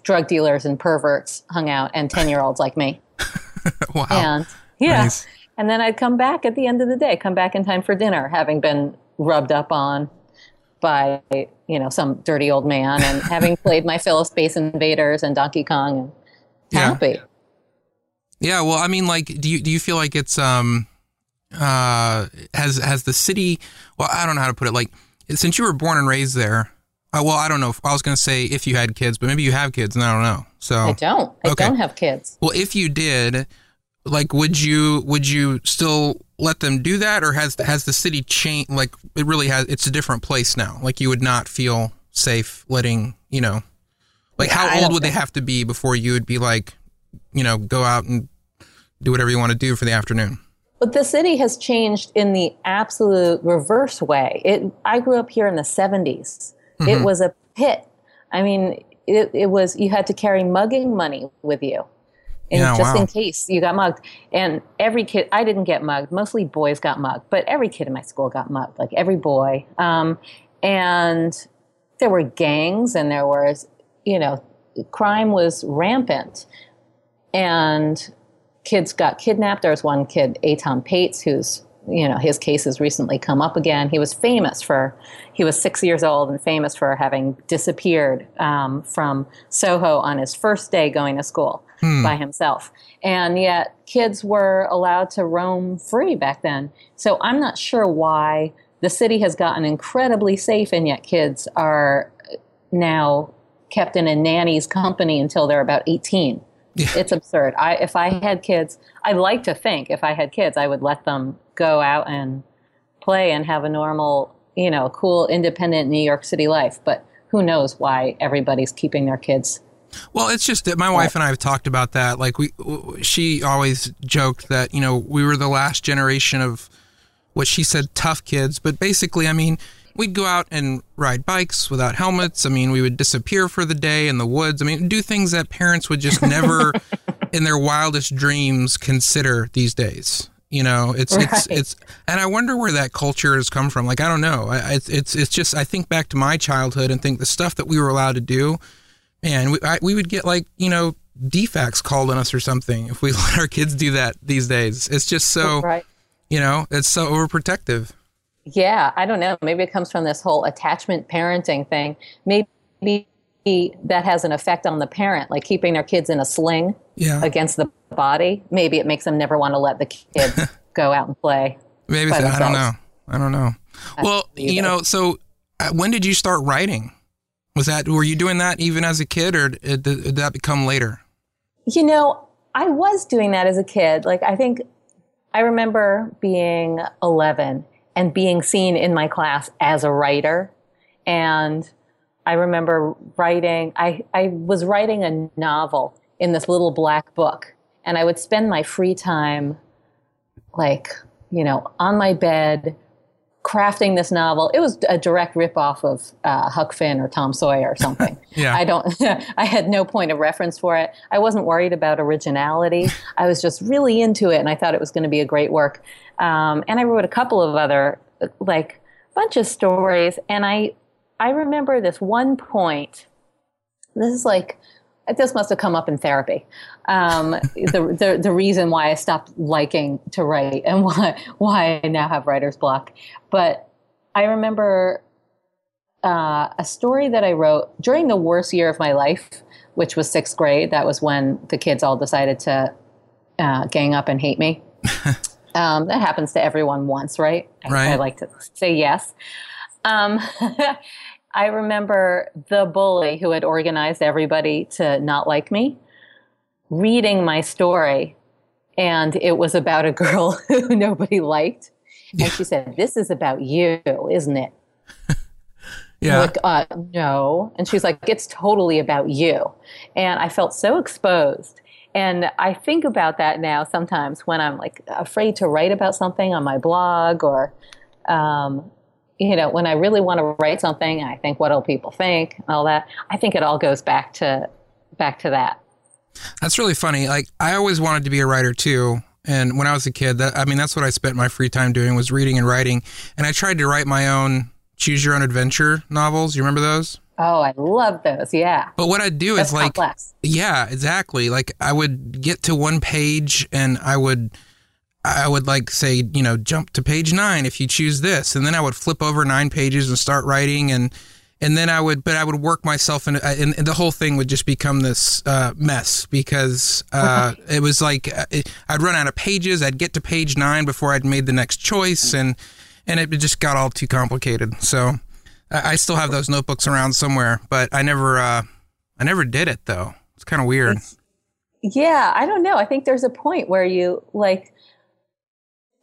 drug dealers and perverts hung out and 10 year olds like me. *laughs* wow. And yeah. Nice. And then I'd come back at the end of the day, come back in time for dinner, having been rubbed up on by, you know, some dirty old man and having *laughs* played my fill of Space Invaders and Donkey Kong and Yeah. happy. Yeah, well, I mean, like, do you do you feel like it's um, uh, has has the city? Well, I don't know how to put it. Like, since you were born and raised there, uh, well, I don't know. If, I was going to say if you had kids, but maybe you have kids, and I don't know. So, I don't. I Okay. don't have kids. well, if you did, like, would you would you still let them do that, or has has the city changed? Like, it really has. It's a different place now. Like, you would not feel safe letting you know. Like, Yeah, how old would they have to be before you would be like, you know, go out and do whatever you want to do for the afternoon? But the city has changed in the absolute reverse way. It, I grew up here in the 70s. Mm-hmm. It was a pit. I mean, it, it was, you had to carry mugging money with you. And Yeah, just wow. in case you got mugged. And every kid, I didn't get mugged. Mostly boys got mugged, but every kid in my school got mugged, like every boy. Um, and there were gangs and there was, you know, crime was rampant. And kids got kidnapped. There was one kid, Etan Patz, who's you know his case has recently come up again. He was famous for he was six years old and famous for having disappeared um, from Soho on his first day going to school Hmm. by himself. And yet kids were allowed to roam free back then. So I'm not sure why the city has gotten incredibly safe, and yet kids are now kept in a nanny's company until they're about 18 it's absurd. I if I had kids, I'd like to think if I had kids, I would let them go out and play and have a normal, you know, cool, independent New York City life. But who knows why everybody's keeping their kids? Well, it's just that my wife and I have talked about that. Like we, she always joked that you know we were the last generation of what she said tough kids, but basically, I mean, we'd go out and ride bikes without helmets. I mean, we would disappear for the day in the woods. I mean, do things that parents would just never, *laughs* in their wildest dreams, consider these days. You know, it's it's Right. it's, and I wonder where that culture has come from. Like, I don't know. I, I- it's it's it's just I think back to my childhood and think the stuff that we were allowed to do man, we, I, we would get like, you know, defects called on us or something if we *laughs* let our kids do that these days. It's just so, Right. you know, it's so overprotective. Yeah, I don't know. Maybe it comes from this whole attachment parenting thing. Maybe that has an effect on the parent, like keeping their kids in a sling Yeah. against the body. Maybe it makes them never want to let the kid *laughs* go out and play. Maybe, so, I don't know. I don't know. Well, you know, so uh, when did you start writing? Was that, were you doing that even as a kid or did, did that become later? You know, I was doing that as a kid. Like, I think I remember being 11 and being seen in my class as a writer. And I remember writing, I, I was writing a novel in this little black book. And I would spend my free time, like, you know, on my bed, crafting this novel. It was a direct ripoff of uh, Huck Finn or Tom Sawyer or something. *laughs* Yeah. I don't. *laughs* I had no point of reference for it. I wasn't worried about originality. I was just really into it, and I thought it was going to be a great work. Um, and I wrote a couple of other like bunch of stories, and I I remember this one point. This is like this must have come up in therapy. Um, the, the the reason why I stopped liking to write and *laughs* why why I now have writer's block. But I remember uh, a story that I wrote during the worst year of my life, which was sixth grade. That was when the kids all decided to uh, gang up and hate me. *laughs* um, that happens to everyone once, right? I, Right. I like to say yes. Um, *laughs* I remember the bully who had organized everybody to not like me reading my story, and it was about a *laughs* girl who nobody liked. And she said, This is about you, isn't it? *laughs* Yeah. Like, uh, no. And she's like, It's totally about you. And I felt so exposed. And I think about that now sometimes when I'm like afraid to write about something on my blog or, um, you know, when I really want to write something, I think, what'll people think? All that. I think it all goes back to back to that. That's really funny. Like I always wanted to be a writer too. And when I was a kid, that I mean that's what I spent my free time doing was reading and writing. And I tried to write my own choose your own adventure novels. You remember those? Oh, I love those. Yeah. But what I'd do That's is like complex. Yeah, exactly. Like I would get to one page and I would I would like say, you know, jump to page 9 if you choose this. And then I would flip over 9 pages and start writing and and then I would but I would work myself in and, and the whole thing would just become this uh, mess because uh, it was like uh, it, I'd run out of pages, I'd get to page 9 before I'd made the next choice and and it just got all too complicated. So I, I still have those notebooks around somewhere, but I never uh, I never did it though. It's kind of weird. Yeah, I don't know. I think there's a point where you like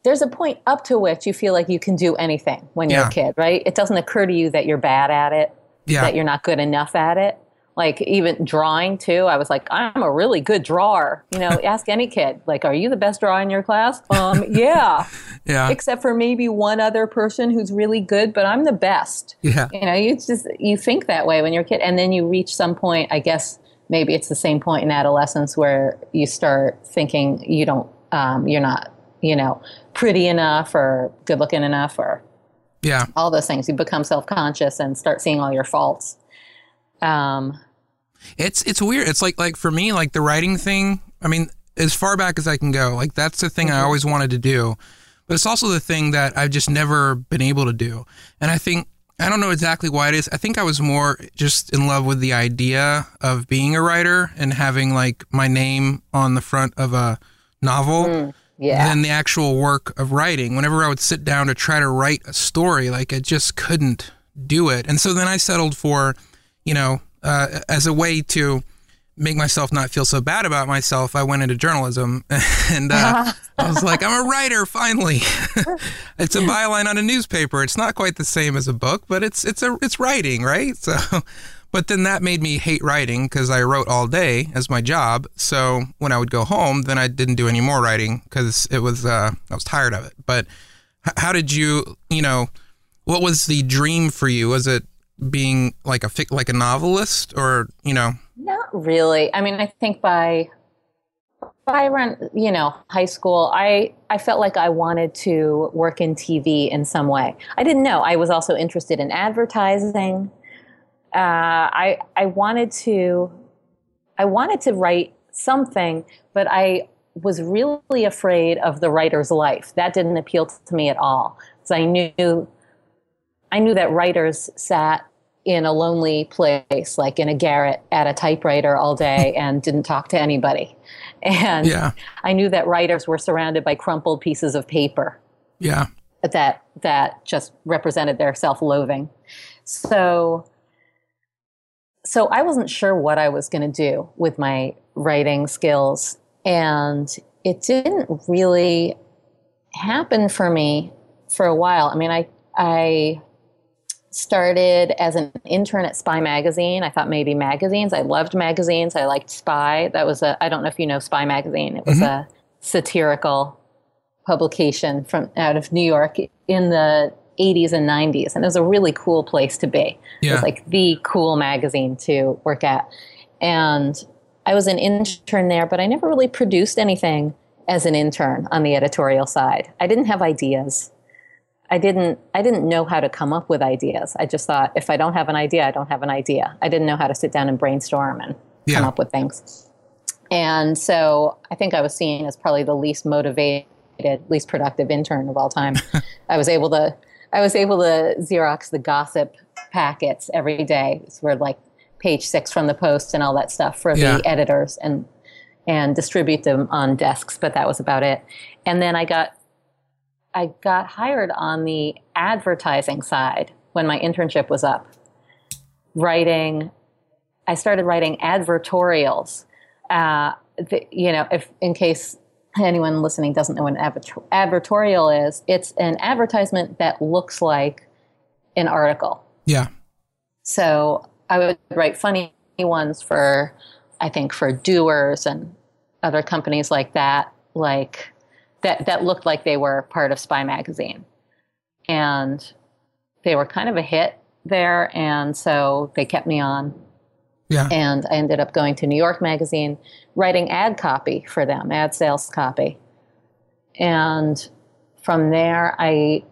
there's a point up to which you feel like you can do anything when you're a kid, right? It doesn't occur to you that you're bad at it, Yeah. that you're not good enough at it. Like even drawing too, I was like, I'm a really good drawer. You know, *laughs* ask any kid, like, are you the best drawer in your class? Um, *laughs* yeah. yeah. Except for maybe one other person who's really good, but I'm the best Yeah. you know you just you think that way when you're a kid and then you reach some point i guess maybe it's the same point in adolescence where you start thinking you don't um, you're not you know pretty enough or good looking enough or Yeah. all those things you become self-conscious and start seeing all your faults um, It's it's weird. It's like like for me, like the writing thing. I mean, as far back as I can go, like that's the thing I always wanted to do. But it's also the thing that I've just never been able to do. And I think I don't know exactly why it is. I think I was more just in love with the idea of being a writer and having like my name on the front of a novel yeah than the actual work of writing. Whenever I would sit down to try to write a story, like I just couldn't do it. And so then I settled for, you know, uh, as a way to make myself not feel so bad about myself, I went into journalism *laughs* and uh, *laughs* I was like, I'm a writer finally. *laughs* it's a byline on a newspaper. It's not quite the same as a book, but it's it's a it's writing, right? So but then that made me hate writing because I wrote all day as my job. So when I would go home, then I didn't do any more writing because it was uh, I was tired of it. But how did you, you know, what was the dream for you? Was it being like a like a novelist, or you know? Not really. I mean, I think by by around you know high school, I I felt like I wanted to work in TV in some way. I didn't know. I was also interested in advertising. Uh, I I wanted to I wanted to write something, but I was really afraid of the writer's life. That didn't appeal to me at all. Because I knew I knew that writers sat in a lonely place, like in a garret at a typewriter all day *laughs* and didn't talk to anybody. And Yeah, I knew that writers were surrounded by crumpled pieces of paper yeah, that that just represented their self-loathing. So so I wasn't sure what I was going to do with my writing skills and it didn't really happen for me for a while. I mean, I I started as an intern at Spy Magazine. I thought maybe magazines. I loved magazines. I liked Spy. That was a I don't know if you know Spy Magazine. It was mm-hmm. a satirical publication from out of New York in the 80s and 90s, and it was a really cool place to be. Yeah. It was like the cool magazine to work at, and I was an intern there, but I never really produced anything as an intern on the editorial side. I didn't have ideas. I didn't I didn't know how to come up with ideas. I just thought if I don't have an idea, I don't have an idea. I didn't know how to sit down and brainstorm and Yeah. come up with things. And so I think I was seen as probably the least motivated, least productive intern of all time. *laughs* I was able to I was able to Xerox the gossip packets every day. It's where like page six from the post and all that stuff for Yeah. the editors and and distribute them on desks, but that was about it. And then I got I got hired on the advertising side when my internship was up. Writing, I started writing advertorials. Uh, the, you know, if in case anyone listening doesn't know what an advert- advertorial is, it's an advertisement that looks like an article. Yeah. So I would write funny ones for, I think, for Dewar's and other companies like that, like that that looked like they were part of Spy Magazine, and they were kind of a hit there, and so they kept me on. Yeah. And I ended up going to New York Magazine, writing ad copy for them, ad sales copy, and from there I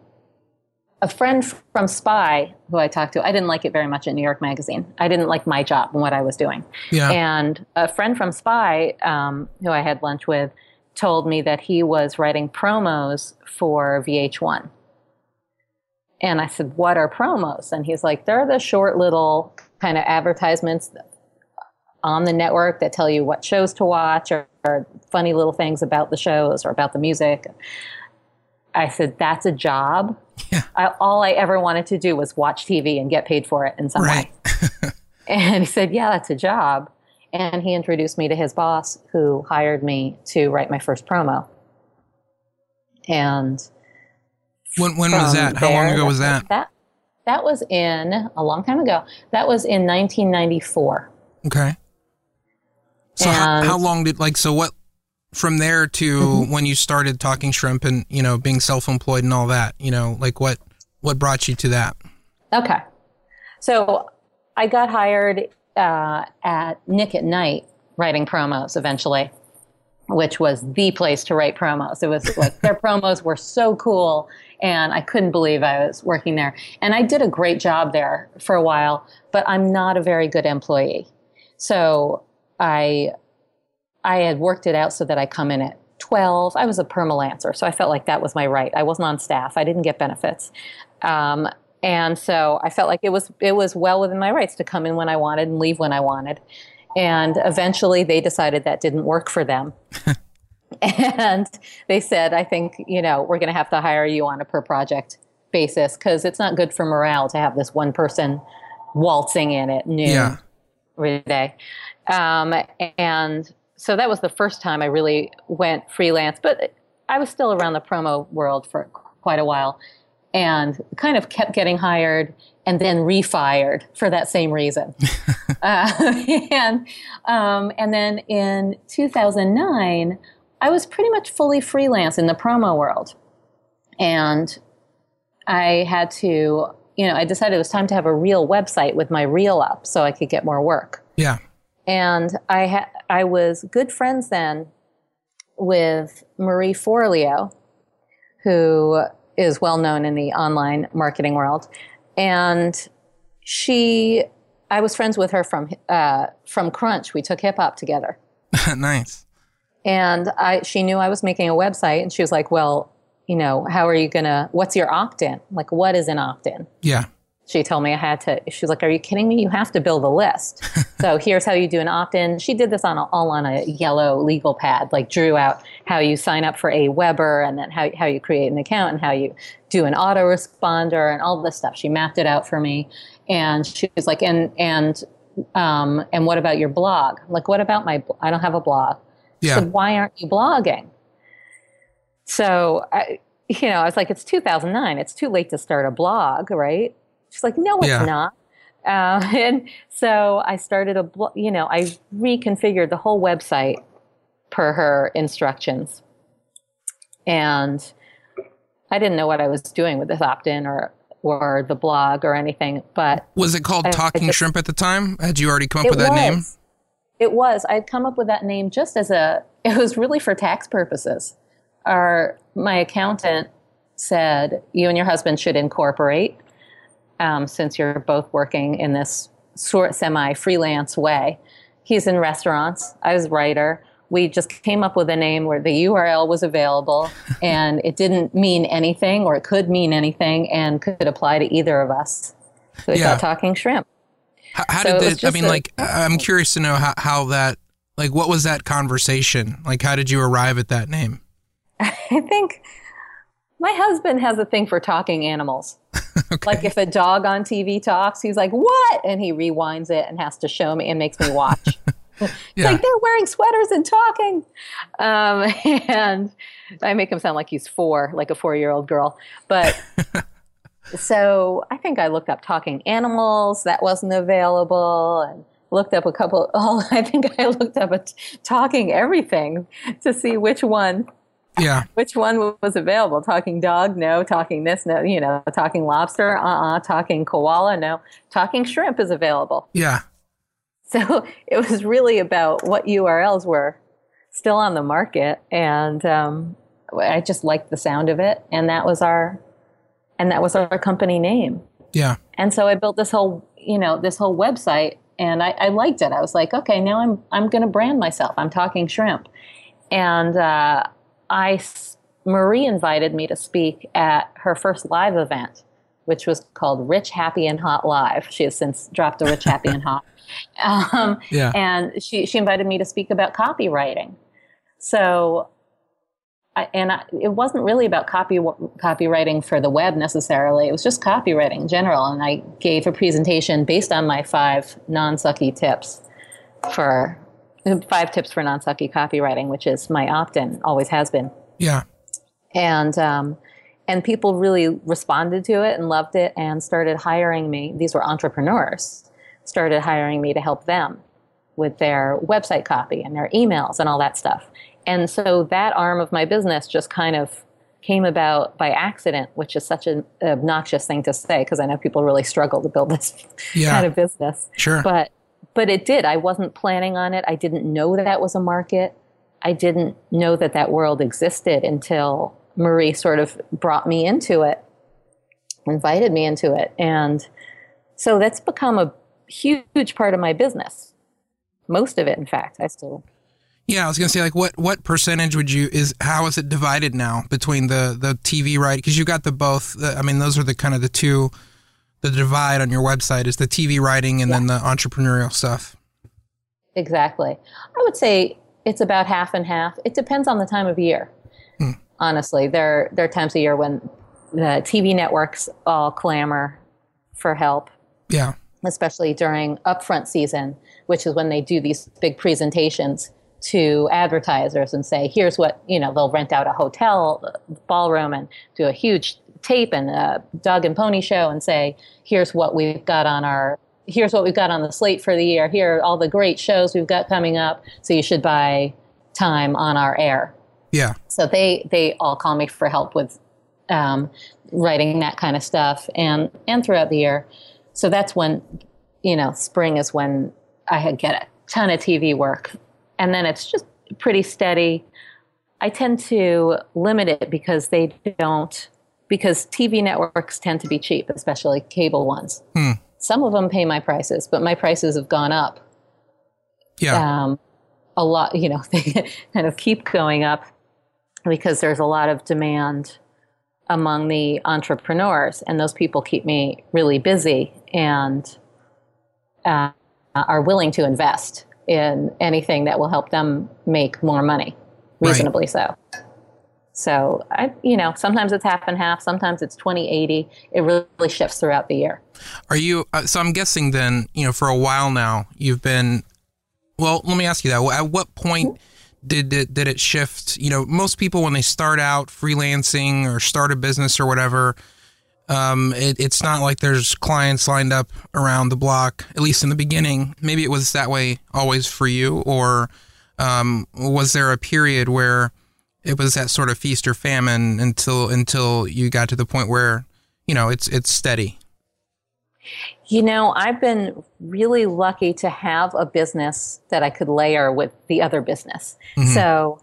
a friend from Spy who I talked to, I didn't like it very much at New York Magazine. I didn't like my job and what I was doing. Yeah. And a friend from Spy, um, who I had lunch with, told me that he was writing promos for VH1. And I said, What are promos? And he's like, They're the short little kind of advertisements on the network that tell you what shows to watch or, or funny little things about the shows or about the music. I said, That's a job. Yeah. I, all I ever wanted to do was watch TV and get paid for it in some Right. way. *laughs* And he said, Yeah, that's a job. And he introduced me to his boss, who hired me to write my first promo. And When when was that? How long ago was that? That that was in a long time ago. That was in 1994. Okay. So how, how long did like so what from there to Mm-hmm. when you started talking shrimp and you know being self-employed and all that you know like what what brought you to that Okay. So I got hired uh, at Nick at Nite writing promos eventually, which was the place to write promos. It was like *laughs* their promos were so cool, and I couldn't believe I was working there. And I did a great job there for a while, but I'm not a very good employee. So I I had worked it out so that I come in at 12. I was a permalancer, so I felt like that was my right. I wasn't on staff. I didn't get benefits. Um, and so I felt like it was it was well within my rights to come in when I wanted and leave when I wanted. And eventually they decided that didn't work for them. *laughs* *laughs* and they said, I think, you know, we're going to have to hire you on a per project basis because it's not good for morale to have this one person waltzing in at noon Yeah. every day. Um, and so that was the first time I really went freelance, but I was still around the promo world for quite a while and kind of kept getting hired and then refired for that same reason. *laughs* uh, *laughs* and, um, and then in 2009, I was pretty much fully freelance in the promo world. And I had to, you know, I decided it was time to have a real website with my reel up so I could get more work. yeah And I had I was good friends then with Marie Forleo, who is well known in the online marketing world, and she, I was friends with her from uh, from Crunch. We took hip hop together, *laughs* nice and I she knew I was making a website, and she was like, "Well, you know, how are you gonna? What's your opt in? Like, what is an opt in?" yeah she told me I had to. She's like, "Are you kidding me? You have to build a list." *laughs* so here's how you do an opt-in. She did this on a, all on a yellow legal pad. Like drew out how you sign up for AWeber, and then how how you create an account, and how you do an autoresponder, and all this stuff. She mapped it out for me, and she was like, "And and um, and what about your blog? Like, what about my? I don't have a blog." Yeah said, "Why aren't you blogging?" So I, you know, I was like, "It's 2009. It's too late to start a blog, right?" She's like, "No, it's Yeah. not." Uh, *laughs* and so I started a, blo- you know, I reconfigured the whole website per her instructions, and I didn't know what I was doing with this opt-in or or the blog or anything. But was it called I- I Talking just- Shrimp at the time? Had you already come up it with that was. name? It was. I'd come up with that name just as a. *laughs* It was really for tax purposes. Our my accountant said you and your husband should incorporate, um, since you're both working in this sort semi freelance way. He's in restaurants. I was a writer. We just came up with a name where the URL was available *laughs* and it didn't mean anything or it could mean anything and could apply to either of us. So we Yeah. got talking shrimp. How, how So did this, I mean, a- like, I'm curious to know how, how that, like, what was that conversation? Like, how did you arrive at that name? *laughs* I think my husband has a thing for talking animals. *laughs* Okay. Like if a dog on TV talks, he's like, "What?" and he rewinds it and has to show me and makes me watch. *laughs* It's Yeah. like they're wearing sweaters and talking, um, and I make him sound like he's four, like a four-year-old girl. But so I think I looked up talking animals that wasn't available, and looked up a couple. *laughs* Oh, I think I looked up a t- talking everything to see which one yeah. which one was available? Talking dog? No. Talking this? No. You know, talking lobster? Uh uh Talking koala? No. Talking shrimp is available. Yeah. So *laughs* it was really about what URLs were still on the market, and um, I just liked the sound of it, and that was our, and that was our company name. Yeah. And so I built this whole, you know, this whole website, and I, I liked it. I was like, okay, now I'm I'm going to brand myself. I'm talking shrimp, and uh, I Marie invited me to speak at her first live event, which was called Rich, Happy, and Hot Live. She has since dropped the Rich, Happy, and Hot. *laughs* Um, Yeah. and she she invited me to speak about copywriting. So, I, and I, it wasn't really about copy copywriting for the web necessarily. It was just copywriting in general. And I gave a presentation based on my five non-sucky tips for five tips for non-sucky copywriting, which is my opt-in, always has been Yeah. and um, and people really responded to it and loved it and started hiring me. These were entrepreneurs, started hiring me to help them with their website copy and their emails and all that stuff. And so that arm of my business just kind of came about by accident, which is such an obnoxious thing to say because I know people really struggle to build this Yeah. kind of business. Sure. but but it did. I wasn't planning on it. I didn't know that that was a market. I didn't know that that world existed until marie sort of brought me into it invited me into it. And so that's become a huge part of my business. Most of it in fact i still Yeah, I was gonna say like what what percentage would you is how is it divided now between the the TV right because you got the both the, I mean those are the kind of the two the divide on your website is the TV writing and then the entrepreneurial stuff. Exactly. I would say it's about half and half. It depends on the time of year. Hmm. Honestly, there there are times of year when the TV networks all clamor for help, Yeah. especially during upfront season, which is when they do these big presentations to advertisers and say, here's what, you know, they'll rent out a hotel ballroom and do a huge tape and a dog and pony show and say, here's what we've got on our here's what we've got on the slate for the year. Here are all the great shows we've got coming up. So you should buy time on our air. Yeah. So they they all call me for help with um, writing that kind of stuff and and throughout the year. So that's when you know spring is when I get a ton of TV work, and then it's just pretty steady. I tend to limit it because they don't because TV networks tend to be cheap, especially cable ones. Hmm. Some of them pay my prices, but my prices have gone up Yeah. um, a lot, you know, *laughs* they kind of keep going up because there's a lot of demand among the entrepreneurs, and those people keep me really busy and uh, are willing to invest in anything that will help them make more money, Right. reasonably so. So I, you know, sometimes it's half and half, sometimes it's 20, 80. It really shifts throughout the year. Are you? Uh, so I'm guessing then, you know, for a while now, you've been. Well, let me ask you that. At what point did it did it shift? You know, most people when they start out freelancing or start a business or whatever, um, it, it's not like there's clients lined up around the block. At least in the beginning, maybe it was that way always for you, or um, was there a period where it was that sort of feast or famine until until you got to the point where you know it's it's steady. You know, I've been really lucky to have a business that I could layer with the other business. Mm-hmm. So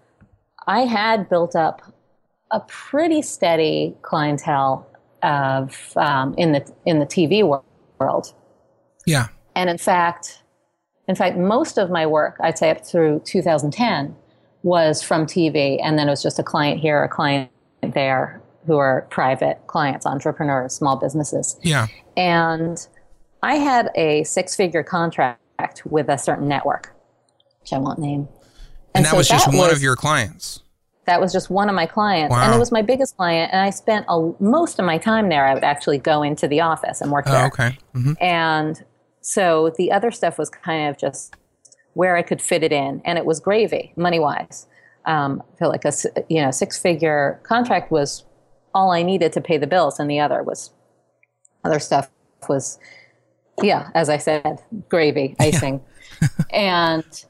I had built up a pretty steady clientele of um, in the in the TV world. Yeah. And in fact, in fact, most of my work, I'd say up through 2010, was from TV, and then it was just a client here, a client there, who are private clients, entrepreneurs, small businesses. Yeah. And I had a six-figure contract with a certain network, which I won't name. And, and that so was just that one was, of your clients. That was just one of my clients, wow. and it was my biggest client. And I spent a, most of my time there. I would actually go into the office and work there. Oh, okay. Mm-hmm. And so the other stuff was kind of just where I could fit it in, and it was gravy, money wise. Um, I feel like a you know six figure contract was all I needed to pay the bills, and the other was other stuff was yeah, as I said, gravy, icing, yeah. *laughs* and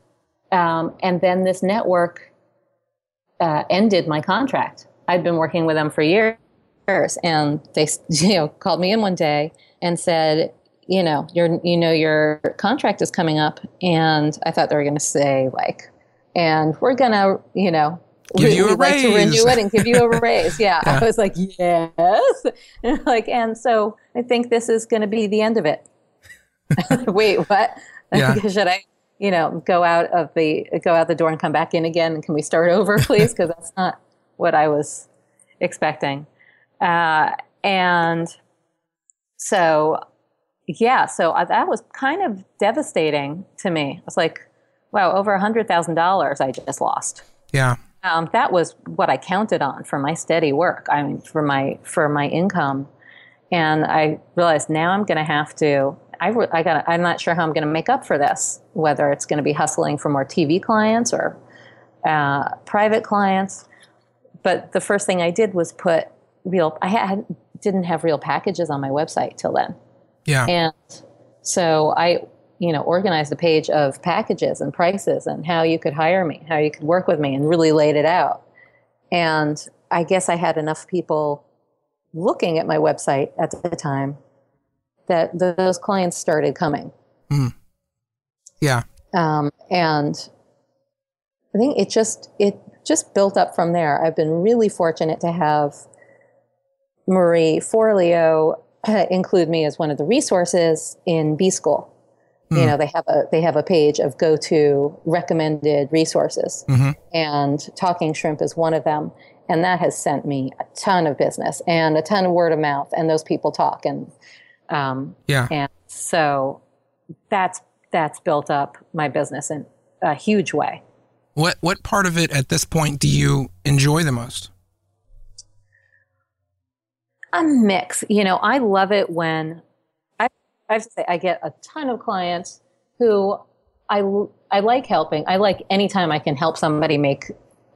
um, and then this network uh, ended my contract. I'd been working with them for years, and they *laughs* you know called me in one day and said, you know, your you know your contract is coming up, and I thought they were going to say like, and we're gonna you know give you a raise. like to renew it and give you a *laughs* raise. Yeah. yeah. I was like, yes. *laughs* And like, and so I think this is going to be the end of it. Wait, what? Yeah. Should I, you know, go out of the go out the door and come back in again? Can we start *laughs* over, please? Because that's not what I was expecting. Uh, and so yeah, so I, that was kind of devastating to me. I was like, wow, over a hundred thousand dollars I just lost. Yeah. Um, that was what I counted on for my steady work. I mean, for my for my income, and I realized now I'm going to have to. I, I got. I'm not sure how I'm going to make up for this. Whether it's going to be hustling for more TV clients or uh, private clients. But the first thing I did was put real. I had didn't have real packages on my website till then. Yeah. And so I, you know, organized a page of packages and prices and how you could hire me, how you could work with me, and really laid it out. And I guess I had enough people looking at my website at the time that those clients started coming. Mm. Yeah. Um, and I think it just it just built up from there. I've been really fortunate to have Marie Forleo include me as one of the resources in B School. Mm. You hmm. know, they have a they have a page of go to recommended resources, mm-hmm. and Talking Shrimp is one of them. And that has sent me a ton of business and a ton of word of mouth, and those people talk, and um, yeah, and so that's that's built up my business in a huge way. What what part of it at this point do you enjoy the most? a mix. You know, I love it when I, I have to say I get a ton of clients who I I like helping. I like anytime I can help somebody make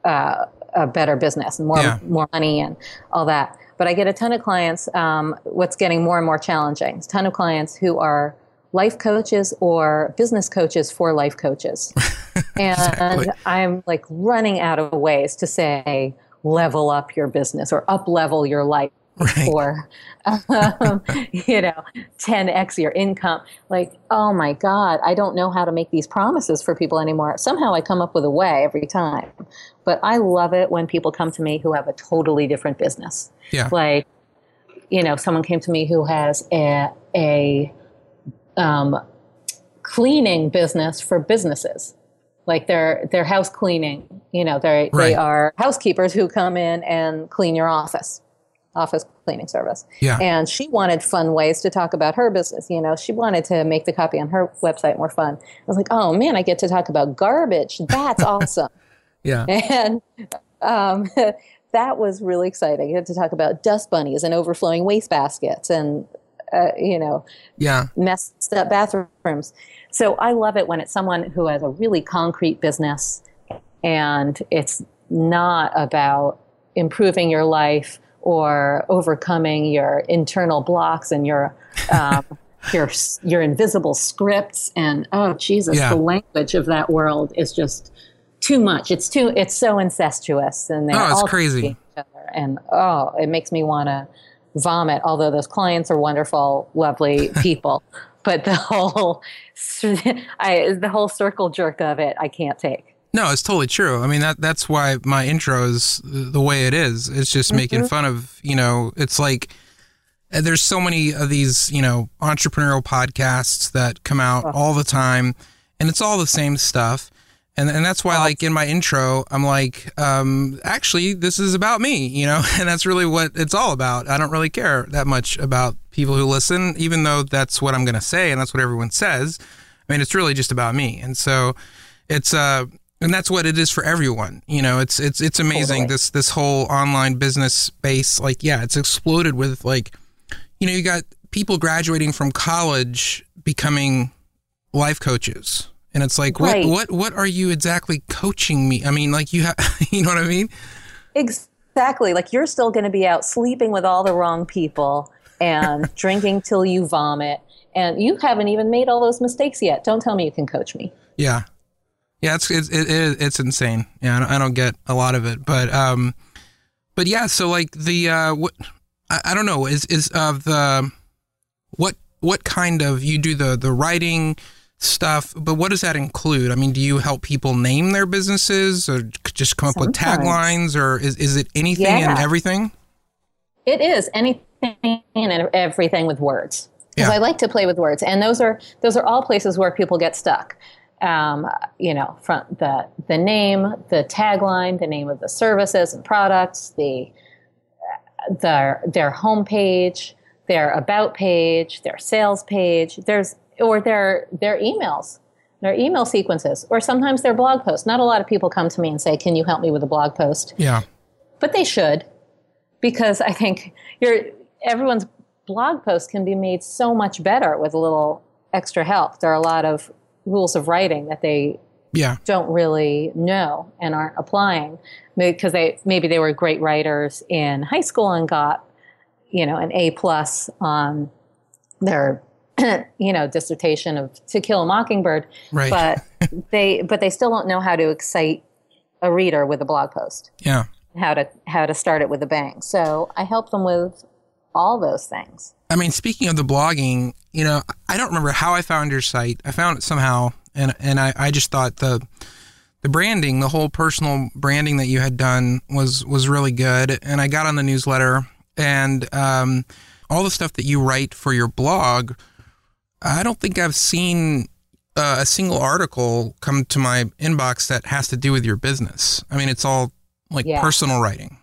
uh, a better business, and more yeah. more money, and all that. But I get a ton of clients. Um, what's getting more and more challenging? A ton of clients who are life coaches or business coaches for life coaches, *laughs* and exactly. I'm like running out of ways to say level up your business or up level your life right. or um, *laughs* you know 10x your income. Like oh my god i don't know how to make these promises for people anymore. Somehow i come up with a way every time. But i love it when people come to me who have a totally different business. Yeah. Like you know someone came to me who has a, a um, cleaning business for businesses. Like they're they're house cleaning. You know they right. they are housekeepers who come in and clean your office office cleaning service. Yeah. And she wanted fun ways to talk about her business. You know, she wanted to make the copy on her website more fun. I was like, oh man, I get to talk about garbage. That's *laughs* awesome. yeah. And um, *laughs* that was really exciting. You had to talk about dust bunnies and overflowing waste baskets and, uh, you know, yeah, messed up bathrooms. So I love it when it's someone who has a really concrete business and it's not about improving your life or overcoming your internal blocks and your um, *laughs* your your invisible scripts and oh Jesus, yeah. the language of that world is just too much. It's too. It's so incestuous, and they're Oh, all crazy. each other. And oh, it makes me want to vomit. Although those clients are wonderful, lovely *laughs* people, but the whole, *laughs* I the whole circle jerk of it, I can't take. No, it's totally true. I mean that that's why my intro is the way it is. It's just making Mm-hmm. fun of, you know, it's like there's so many of these, you know, entrepreneurial podcasts that come out all the time and it's all the same stuff. And and that's why like in my intro, I'm like, um, actually this is about me, you know, *laughs* and that's really what it's all about. I don't really care that much about people who listen, even though that's what I'm gonna say and that's what everyone says. I mean, it's really just about me. And so it's uh and that's what it is for everyone. You know, it's it's it's amazing Totally. this this whole online business space. Like, yeah, it's exploded with like, you know, you got people graduating from college becoming life coaches, and it's like, Right. what what what are you exactly coaching me? I mean, like you have, *laughs* you know what I mean? Exactly. Like you're still going to be out sleeping with all the wrong people and *laughs* drinking till you vomit. And you haven't even made all those mistakes yet. Don't tell me you can coach me. Yeah, yeah, it's it's it, it, it's insane. Yeah, I don't, I don't get a lot of it, but um, but yeah. So like the uh, what I, I don't know is is of the what what kind of you do the the writing stuff, but what does that include? I mean, do you help people name their businesses, or just come up with taglines, or is is it anything and everything? It is anything and everything with words. Because Yeah. I like to play with words, and those are those are all places where people get stuck. Um, you know, from the the name, the tagline, the name of the services and products, the their their homepage, their about page, their sales page. There's or their their emails, their email sequences, or sometimes their blog posts. Not a lot of people come to me and say, "Can you help me with a blog post?" Yeah, but they should because i think your everyone's blog post can be made so much better with a little extra help there are a lot of rules of writing that they yeah, don't really know and aren't applying because they maybe they were great writers in high school and got you know an a plus on their *clears throat* you know dissertation of to kill a mockingbird right. but *laughs* they but they still don't know how to excite a reader with a blog post yeah. how to how to start it with a bang. So I help them with all those things. I mean, speaking of the blogging, you know, I don't remember how I found your site. I found it somehow, and and I, I just thought the the branding, the whole personal branding that you had done was was really good. And I got on the newsletter, and um, all the stuff that you write for your blog. I don't think I've seen uh, a single article come to my inbox that has to do with your business. I mean, it's all like Yeah. personal writing.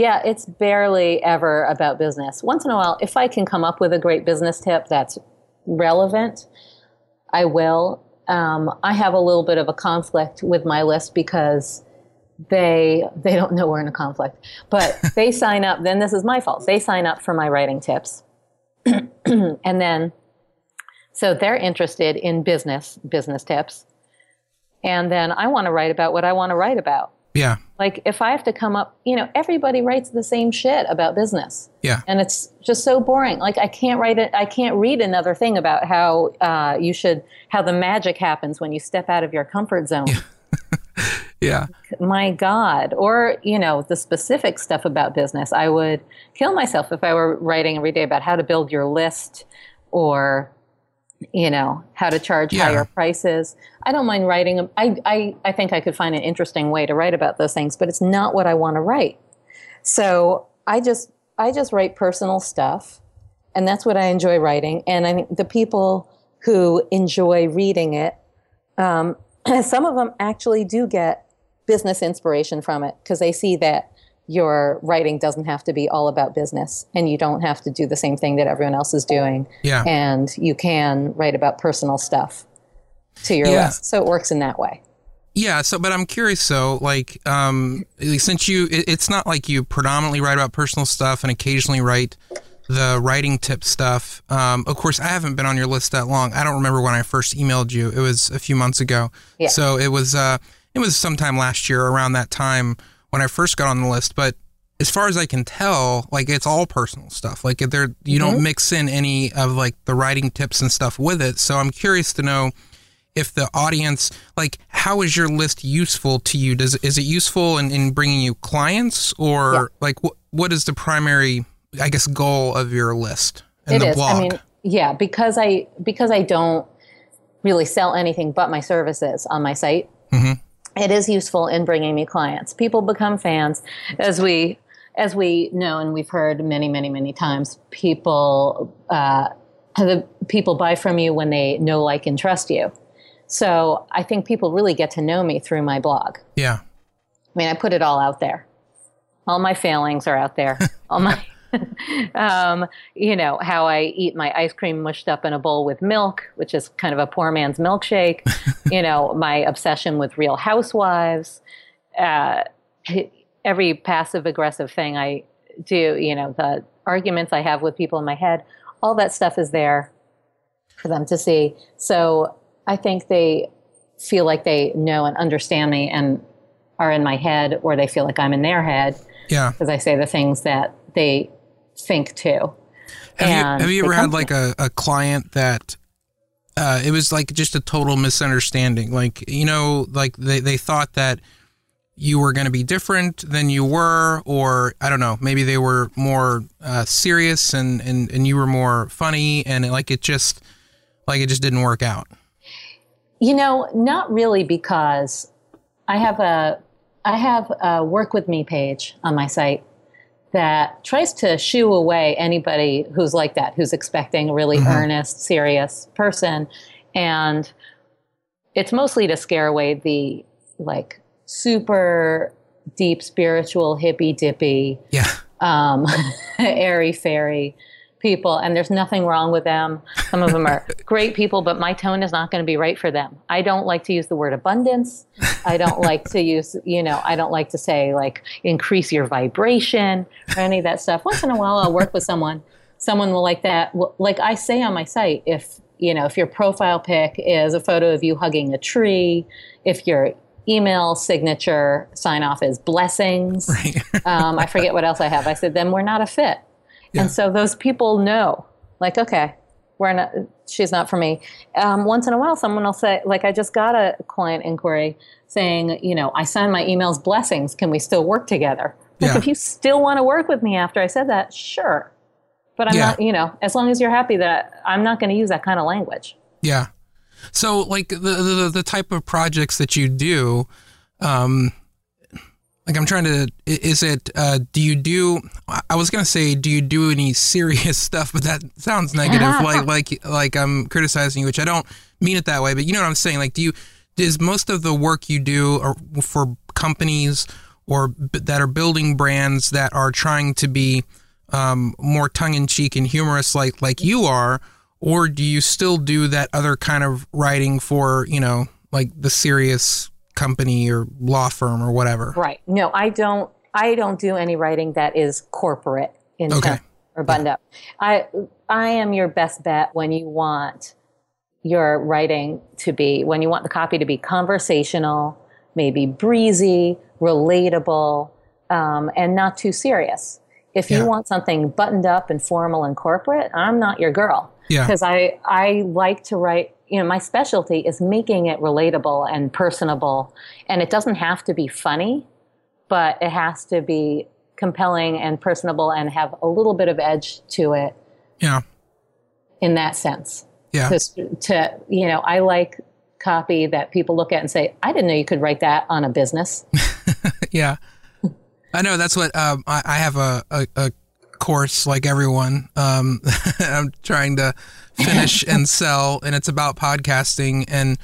Yeah, it's barely ever about business. Once in a while, if I can come up with a great business tip that's relevant, I will. Um, I have a little bit of a conflict with my list because they they don't know we're in a conflict, but *laughs* they sign up. Then this is my fault. They sign up for my writing tips, *clears throat* and then so they're interested in business business tips, and then I want to write about what I want to write about. Yeah, Like if I have to come up, you know, everybody writes the same shit about business, yeah, and it's just so boring. Like I can't write it. I can't read another thing about how uh, you should, how the magic happens when you step out of your comfort zone. yeah, *laughs* My God, or you know, the specific stuff about business. I would kill myself if I were writing every day about how to build your list, or you know, how to charge Yeah. higher prices. I don't mind writing I, I, I think I could find an interesting way to write about those things, but it's not what I want to write. So I just, I just write personal stuff, and that's what I enjoy writing. And I think the people who enjoy reading it, um, *clears throat* some of them actually do get business inspiration from it because they see that your writing doesn't have to be all about business and you don't have to do the same thing that everyone else is doing yeah. and you can write about personal stuff to your Yeah. list. So it works in that way. Yeah, so but I'm curious So, like um since you it, it's not like you predominantly write about personal stuff and occasionally write the writing tip stuff. Um of course I haven't been on your list that long. I don't remember when I first emailed you. It was a few months ago. Yeah. So it was uh it was sometime last year around that time when I first got on the list, but as far as I can tell, like it's all personal stuff. Like there you don't mix in any of like the writing tips and stuff with it. So I'm curious to know if the audience like how is your list useful to you does is it useful in, in bringing you clients or Yeah. like what what is the primary i guess goal of your list and It the is. blog I mean, yeah, because I because I don't really sell anything but my services on my site. Mhm. It is useful in bringing me clients. People become fans, as we as we know and we've heard many, many, many times. People uh, the people buy from you when they know, like, and trust you. So I think people really get to know me through my blog. yeah I mean, I put it all out there. All my failings are out there. *laughs* all my, um, you know, how I eat my ice cream mushed up in a bowl with milk, which is kind of a poor man's milkshake. *laughs* you know, my obsession with Real Housewives. Uh, every passive aggressive thing I do. You know, the arguments I have with people in my head. All that stuff is there for them to see. So I think they feel like they know and understand me and are in my head or they feel like I'm in their head yeah because I say the things that they think too. have you, have you ever had like a, a client that uh, it was like just a total misunderstanding? Like you know like they, they thought that you were going to be different than you were or i don't know maybe they were more uh, serious and, and and you were more funny and it, like it just like it just didn't work out. You know, not really because I have a I have a work with me page on my site that tries to shoo away anybody who's like that, who's expecting a really earnest, serious person. And it's mostly to scare away the like super deep spiritual hippy dippy yeah um, *laughs* airy fairy people, and there's nothing wrong with them. Some of them are *laughs* great people, but my tone is not going to be right for them. I don't like to use the word abundance. I don't *laughs* like to use, you know, I don't like to say like increase your vibration or any of that stuff. Once in a while, I'll work with someone. Someone will like that. Like I say on my site, if you know, if your profile pic is a photo of you hugging a tree, if your email signature sign off is blessings, um, I forget what else I have. I said, then we're not a fit. Yeah. And so those people know, like, okay, we're not, she's not for me. Um, once in a while, someone will say, like, I just got a client inquiry saying, you know, I signed my emails blessings. Can we still work together? Like, Yeah. if you still want to work with me after I said that, sure. But I'm Yeah. not, you know, as long as you're happy that I'm not going to use that kind of language. Yeah. So like the, the the type of projects that you do, um, like I'm trying to is it, uh, do you do, I was going to say, do you do any serious *laughs* stuff, but that sounds negative. *laughs* like, like, like I'm criticizing you, which I don't mean it that way, but you know what I'm saying? Like, do you, is most of the work you do for companies or b- that are building brands that are trying to be um, more tongue in cheek and humorous, like like you are, or do you still do that other kind of writing for you know like the serious company or law firm or whatever? Right. No, I don't. I don't do any writing that is corporate in Okay. or buttoned up. I I am your best bet when you want your writing to be when you want the copy to be conversational, maybe breezy, relatable, um, and not too serious. If you want something buttoned up and formal and corporate, I'm not your girl Yeah. because I I like to write. You know, my specialty is making it relatable and personable, and it doesn't have to be funny, but it has to be compelling and personable and have a little bit of edge to it Yeah. in that sense. Yeah. To, to you know, I like copy that people look at and say, "I didn't know you could write that on a business." *laughs* Yeah. I know that's what um, I, I have a, a, a course like everyone. Um, *laughs* I'm trying to finish *laughs* and sell, and it's about podcasting. And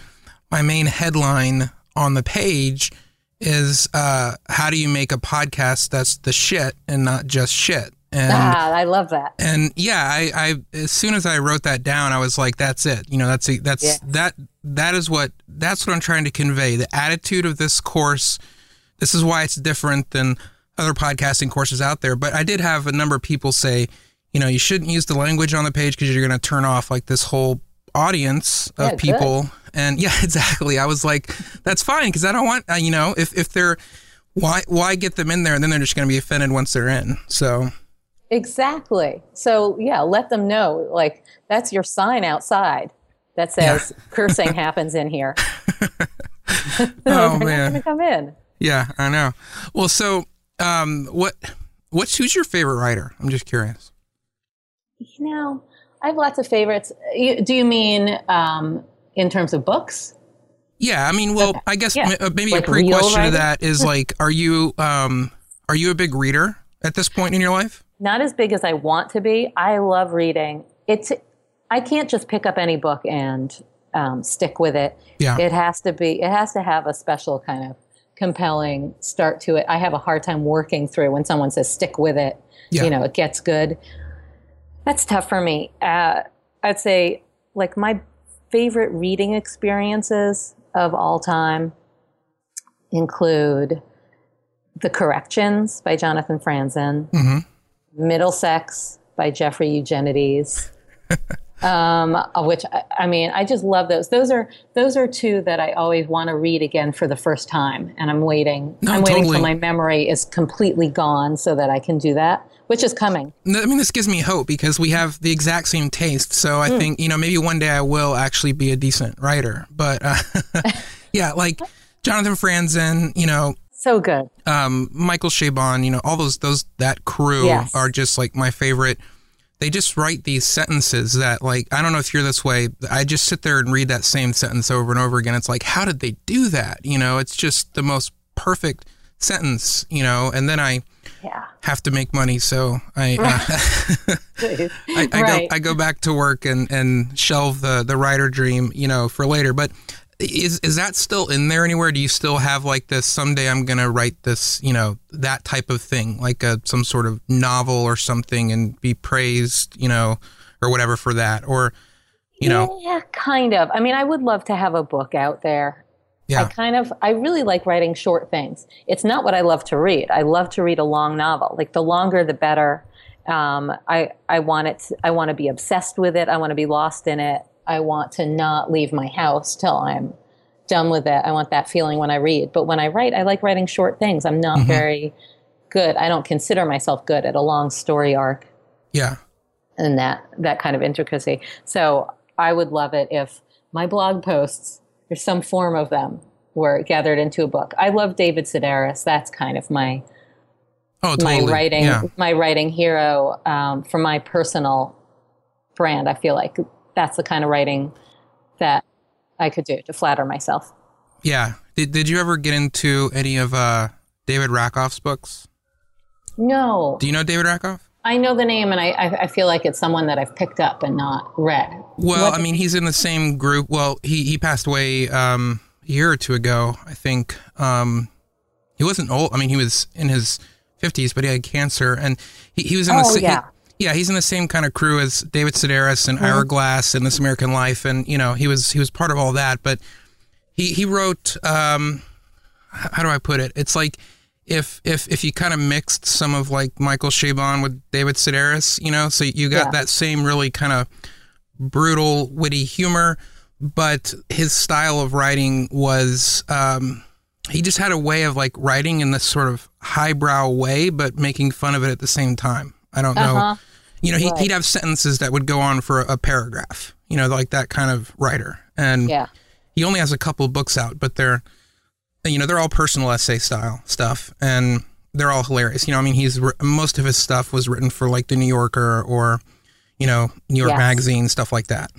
my main headline on the page is uh, how do you make a podcast that's the shit and not just shit? And ah, I love that. and yeah, I, I as soon as I wrote that down, I was like, that's it. You know, that's a, that's Yes. that that is what that's what I'm trying to convey. The attitude of this course. This is why it's different than other podcasting courses out there. But I did have a number of people say, you know, you shouldn't use the language on the page because you're going to turn off like this whole audience of Yeah, good. people. And *laughs* yeah, exactly. I was like, that's fine because I don't want, uh, you know, if if they're why why get them in there and then they're just going to be offended once they're in. So Exactly. So yeah, let them know like that's your sign outside. that says cursing *laughs* happens in here. *laughs* oh They're man, not come in. yeah, I know. Well, so um, what what's who's your favorite writer? I'm just curious. You know, I have lots of favorites. Do you mean um, in terms of books? Yeah, I mean, well, Okay. I guess Yeah. m- uh, maybe Like a pre question to that is *laughs* like, are you um, are you a big reader at this point in your life? Not as big as I want to be. I love reading. It's I can't just pick up any book and um, stick with it. Yeah. It has to be. It has to have a special kind of compelling start to it. I have a hard time working through when someone says stick with it. Yeah. You know, it gets good. That's tough for me. Uh, I'd say like my favorite reading experiences of all time include The Corrections by Jonathan Franzen, hmm Middlesex by Jeffrey Eugenides. *laughs* um, which I, I mean, I just love those. Those are those are two that I always want to read again for the first time, and I'm waiting. No, I'm waiting totally. till my memory is completely gone so that I can do that, which is coming. I mean, this gives me hope because we have the exact same taste. So. I think you know maybe one day I will actually be a decent writer. But uh, *laughs* yeah, like Jonathan Franzen, you know, So good. um, Michael Chabon, you know, all those those that crew Yes. are just like my favorite. They just write these sentences that like I don't know if you're this way. I just sit there and read that same sentence over and over again. It's like how did they do that? You know, it's just the most perfect sentence. You know, and then I Yeah. have to make money, so I. Uh, *laughs* *laughs* I, I Right. go I go back to work and, and shelve the, the writer dream, you know, for later. But is is that still in there anywhere? Do you still have like this someday I'm gonna write this, you know, that type of thing, like a some sort of novel or something and be praised, you know, or whatever for that? Or you know, Yeah, kind of. I mean, I would love to have a book out there. I kind of, I really like writing short things. It's not what I love to read. I love to read a long novel. Like the longer, the better. Um, I, I want it, to, I want to be obsessed with it. I want to be lost in it. I want to not leave my house till I'm done with it. I want that feeling when I read. But when I write, I like writing short things. I'm not very good. I don't consider myself good at a long story arc Yeah. and that that kind of intricacy. So I would love it if my blog posts or some form of them were gathered into a book. I love David Sedaris. That's kind of my Oh totally. my writing Yeah. my writing hero um, for my personal brand. I feel like that's the kind of writing that I could do to flatter myself. Yeah. Did did you ever get into any of uh David Rakoff's books? No, Do you know David Rakoff? I know the name, and I, I I feel like it's someone that I've picked up and not read. Well, What- I mean, he's in the same group. Well, he, he passed away um, a year or two ago, I think. Um, he wasn't old. I mean, he was in his 50s, but he had cancer. And he, he was in the Oh, sa- yeah. yeah, he's in the same kind of crew as David Sedaris and Ira Glass and This American Life. And, you know, he was he was part of all that. But he, he wrote, um, how do I put it? It's like if if if you kind of mixed some of like Michael Chabon with David Sedaris, you know, so you got Yeah. that same really kind of brutal, witty humor, but his style of writing was um, he just had a way of like writing in this sort of highbrow way, but making fun of it at the same time. I don't know. Uh-huh. You know, he, Right. he'd have sentences that would go on for a, a paragraph. You know, like that kind of writer. And Yeah. he only has a couple books out, but they're you know they're all personal essay style stuff, and they're all hilarious. You know, I mean, he's most of his stuff was written for like the New Yorker or you know New York Yes. Magazine stuff like that.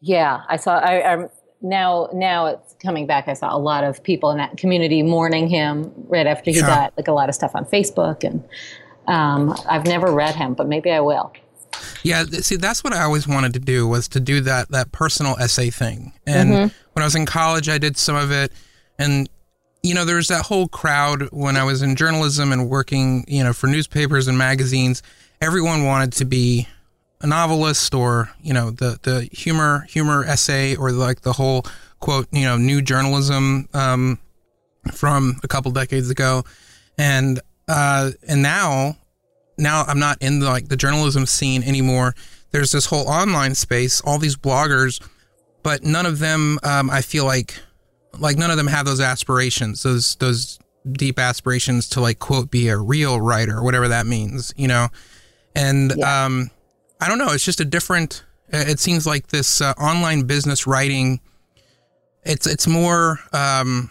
Yeah, I saw. I, I'm now now it's coming back. I saw a lot of people in that community mourning him right after he Yeah. died. Like a lot of stuff on Facebook, and um, I've never read him, but maybe I will. Yeah, see, that's what I always wanted to do was to do that that personal essay thing. And when I was in college, I did some of it, and you know, there's that whole crowd when I was in journalism and working, you know, for newspapers and magazines. Everyone wanted to be a novelist or you know the the humor humor essay or like the whole quote you know new journalism um, from a couple decades ago, and uh, and now now I'm not in the, like the journalism scene anymore. There's this whole online space, all these bloggers, but none of them, um, I feel like, like none of them have those aspirations, those those deep aspirations to like quote be a real writer, whatever that means, you know. And Yeah. um, I don't know, it's just a different, It seems like this uh, online business writing, it's it's more. Um,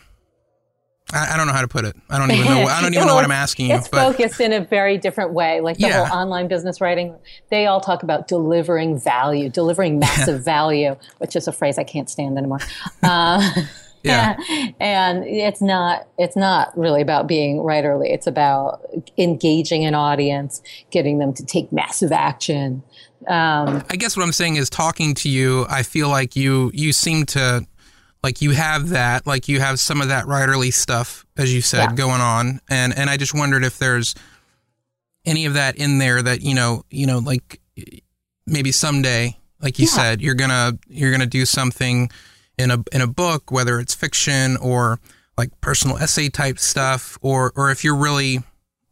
I, I don't know how to put it. I don't even know. I don't even know what I'm *laughs* asking you. It's But focused in a very different way. Like the Yeah. whole online business writing, they all talk about delivering value, delivering *laughs* massive value, which is a phrase I can't stand anymore. Uh, *laughs* Yeah. *laughs* and it's not it's not really about being writerly. It's about engaging an audience, getting them to take massive action. Um, I guess what I'm saying is talking to you, I feel like you you seem to like you have that, like you have some of that writerly stuff, as you said, Yeah. going on. And and I just wondered if there's any of that in there that, you know, you know, like maybe someday, like you Yeah. said, you're gonna you're gonna do something in a in a book, whether it's fiction or like personal essay type stuff, or or if you're really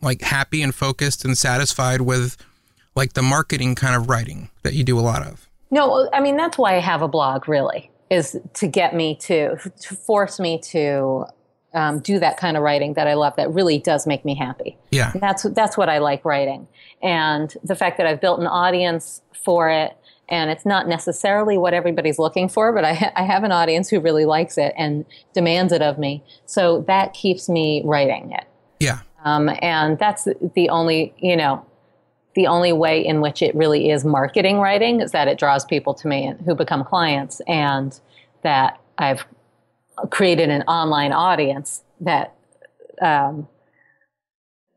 like happy and focused and satisfied with like the marketing kind of writing that you do a lot of. No, I mean that's why I have a blog. Really, is to get me to to force me to um, do that kind of writing that I love. That really does make me happy. Yeah. That's that's what I like writing, and the fact that I've built an audience for it, and it's not necessarily what everybody's looking for, but I ha- *laughs* I have an audience who really likes it and demands it of me. So that keeps me writing it. Yeah. Um, and that's the only, you know, the only way in which it really is marketing writing is that it draws people to me and who become clients, and that I've created an online audience that um,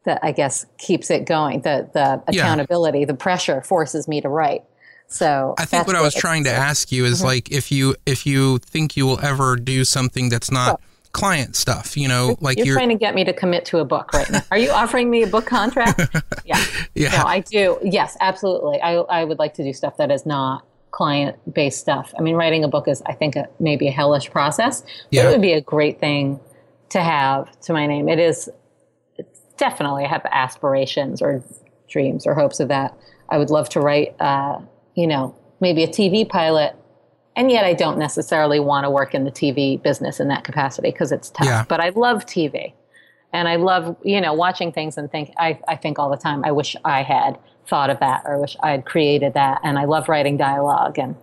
that I guess keeps it going. The the Yeah. accountability, the pressure forces me to write. So I think what I was trying to ask you Mm-hmm. is like if you if you think you will ever do something that's not client stuff, you know, like you're, you're, trying to get me to commit to a book right now. Are you offering me a book contract? *laughs* yeah. yeah. No, I do. Yes, absolutely. I, I would like to do stuff that is not client based stuff. I mean, writing a book is, I think, a, maybe a hellish process. But Yeah. It would be a great thing to have to my name. It is it's definitely, I have aspirations or dreams or hopes of that. I would love to write, uh, you know, maybe a TV pilot. And yet I don't necessarily want to work in the TV business in that capacity because it's tough. Yeah. But I love TV and I love you know watching things and think I, I think all the time I wish I had thought of that or I wish I had created that and I love writing dialogue and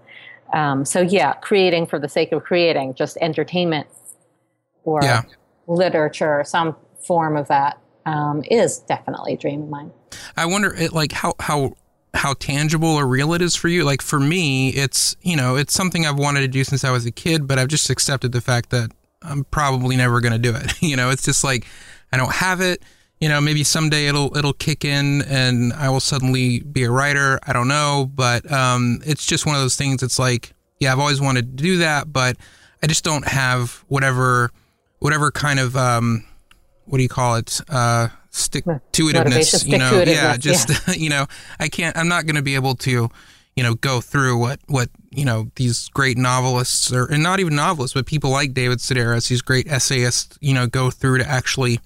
um, so yeah creating for the sake of creating just entertainment or Yeah. literature or some form of that um, is definitely a dream of mine I wonder it like how how how tangible or real it is for you. Like for me, it's you know, it's something I've wanted to do since I was a kid, but I've just accepted the fact that I'm probably never going to do it. *laughs* you know, it's just like I don't have it. You know, maybe someday it'll it'll kick in and I will suddenly be a writer. I don't know, but um, it's just one of those things. It's like, yeah, I've always wanted to do that, but I just don't have whatever whatever kind of um, what do you call it? Uh, Hmm. stick to itiveness. You know, yeah, just *laughs* you know, I can't. I'm not going to be able to, you know, go through what what you know these great novelists or and not even novelists, but people like David Sedaris, these great essayists, you know, go through to actually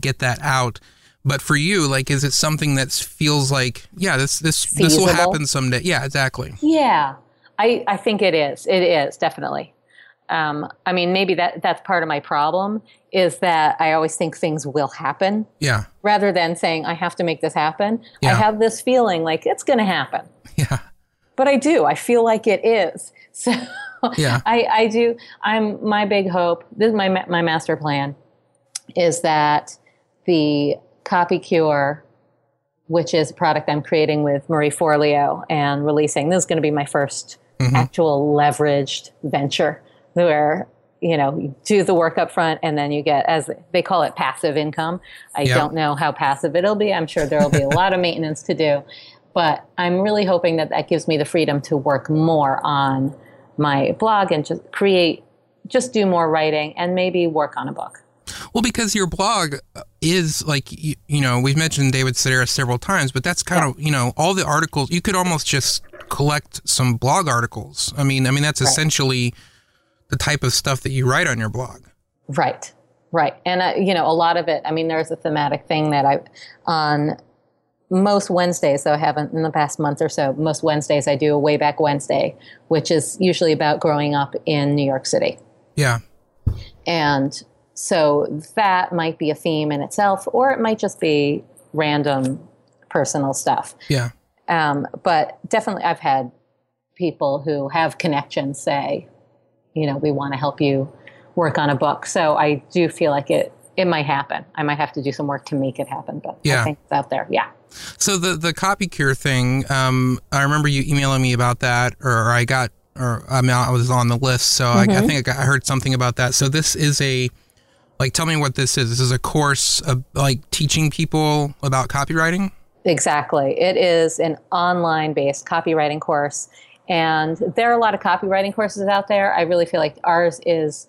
get that out. But for you, like, is it something that feels like, yeah, this this this will happen someday? Yeah, exactly. yeah I, I think it is it is definitely um, I mean maybe that that's part of my problem is that I always think things will happen Yeah, rather than saying I have to make this happen. I have this feeling like it's going to happen, yeah, but I do. I feel like it is. *laughs* So Yeah. I, I do. I'm my big hope. This is my my master plan is that the Copy Cure, which is a product I'm creating with Marie Forleo and releasing. This is going to be my 1st actual leveraged venture where you know you do the work up front and then you get as they call it passive income. I Yeah. don't know how passive it'll be. I'm sure there'll be a lot of maintenance to do but i'm really hoping that that gives me the freedom to work more on my blog and just create just do more writing and maybe work on a book. Well, because your blog is like you, you know we've mentioned David Sedaris several times, but that's kind of you know all the articles you could almost just collect some blog articles. I mean, I mean that's essentially the type of stuff that you write on your blog. Right, right, and uh, you know a lot of it. I mean, there's a thematic thing that I on most Wednesdays. So I haven't in the past month or so. Most Wednesdays I do a Way Back Wednesday, which is usually about growing up in New York City, Yeah, and so that might be a theme in itself, or it might just be random personal stuff. yeah, Um, but definitely, I've had people who have connections say, you know, we want to help you work on a book. So I do feel like it it might happen. I might have to do some work to make it happen, but Yeah. I think it's out there. Yeah. So the the copy cure thing, um, I remember you emailing me about that, or I got, or I mean, I was on the list, so I, I think I, got, I heard something about that. So this is a, like, tell me what this is. This is a course of like teaching people about copywriting. Exactly. It is an online based copywriting course. And there are a lot of copywriting courses out there. I really feel like ours is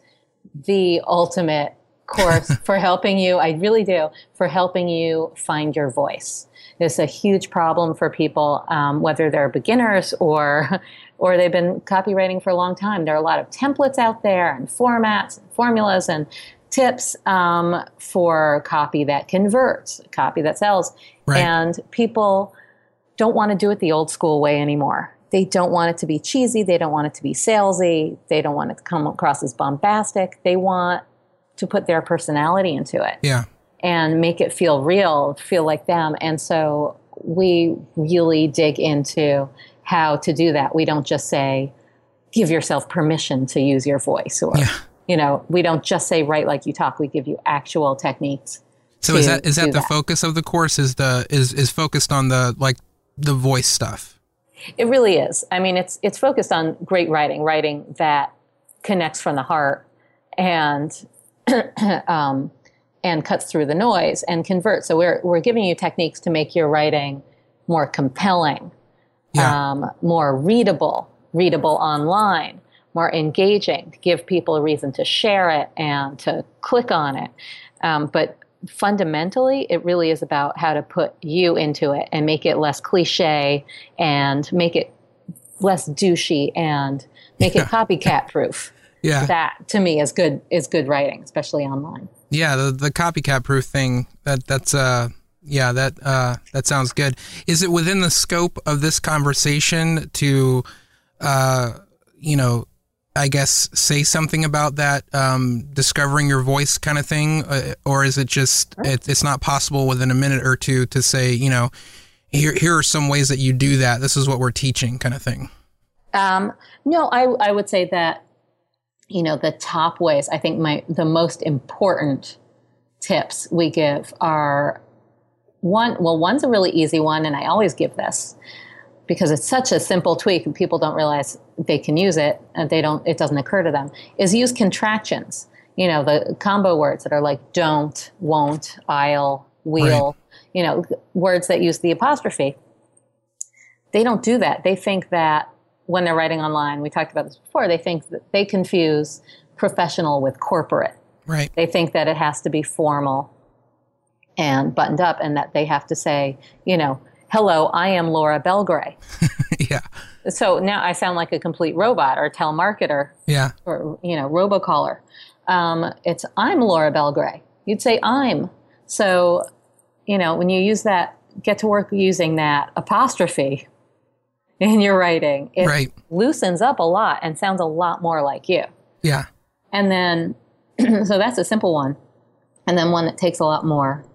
the ultimate course *laughs* for helping you. I really do, for helping you find your voice. It's a huge problem for people, um, whether they're beginners or *laughs* or they've been copywriting for a long time. There are a lot of templates out there and formats, and formulas, and tips um, for copy that converts, copy that sells. Right. And people don't want to do it the old school way anymore. They don't want it to be cheesy. They don't want it to be salesy. They don't want it to come across as bombastic. They want to put their personality into it Yeah. and make it feel real, feel like them. And so we really dig into how to do that. We don't just say, give yourself permission to use your voice or, Yeah. you know, we don't just say write like you talk. We give you actual techniques. So is that is that the focus of the course? Is the is is focused on the like the voice stuff? It really is. I mean, it's it's focused on great writing, writing that connects from the heart and *clears throat* um, and cuts through the noise and converts. So we're we're giving you techniques to make your writing more compelling, Yeah. um, more readable, readable online, more engaging, to give people a reason to share it and to click on it. Um, but fundamentally, it really is about how to put you into it and make it less cliche and make it less douchey and make it copycat proof. *laughs* Yeah. That to me is good is good writing, especially online. Yeah, the the copycat proof thing. That that's uh yeah, that uh that sounds good. Is it within the scope of this conversation to uh you know, I guess say something about that um discovering your voice kind of thing uh, or is it just it, it's not possible within a minute or two to say, you know, here here are some ways that you do that. This is what we're teaching kind of thing. Um, no, I, I would say that, you know, the top ways, I think my, the most important tips we give are one, well, one's a really easy one, and I always give this because it's such a simple tweak and people don't realize they can use it and they don't, it doesn't occur to them, is use contractions. You know, the combo words that are like don't, won't, I'll, will, you know, words that use the apostrophe they don't do that. They think that when they're writing online, we talked about this before, they think that they confuse professional with corporate. Right. They think that it has to be formal and buttoned up and that they have to say, you know, hello, I am Laura Belgray. *laughs* yeah. So now I sound like a complete robot or telemarketer Yeah. or, you know, robocaller. Um, it's I'm Laura Belgray. You'd say I'm. So, you know, when you use that, get to work using that apostrophe *laughs* in your writing, it Right. loosens up a lot and sounds a lot more like you. Yeah. And then, *clears throat* so that's a simple one. And then one that takes a lot more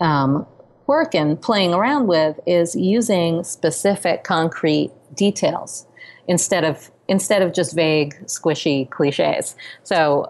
um, work and playing around with is using specific, concrete details instead of instead of just vague, squishy cliches. So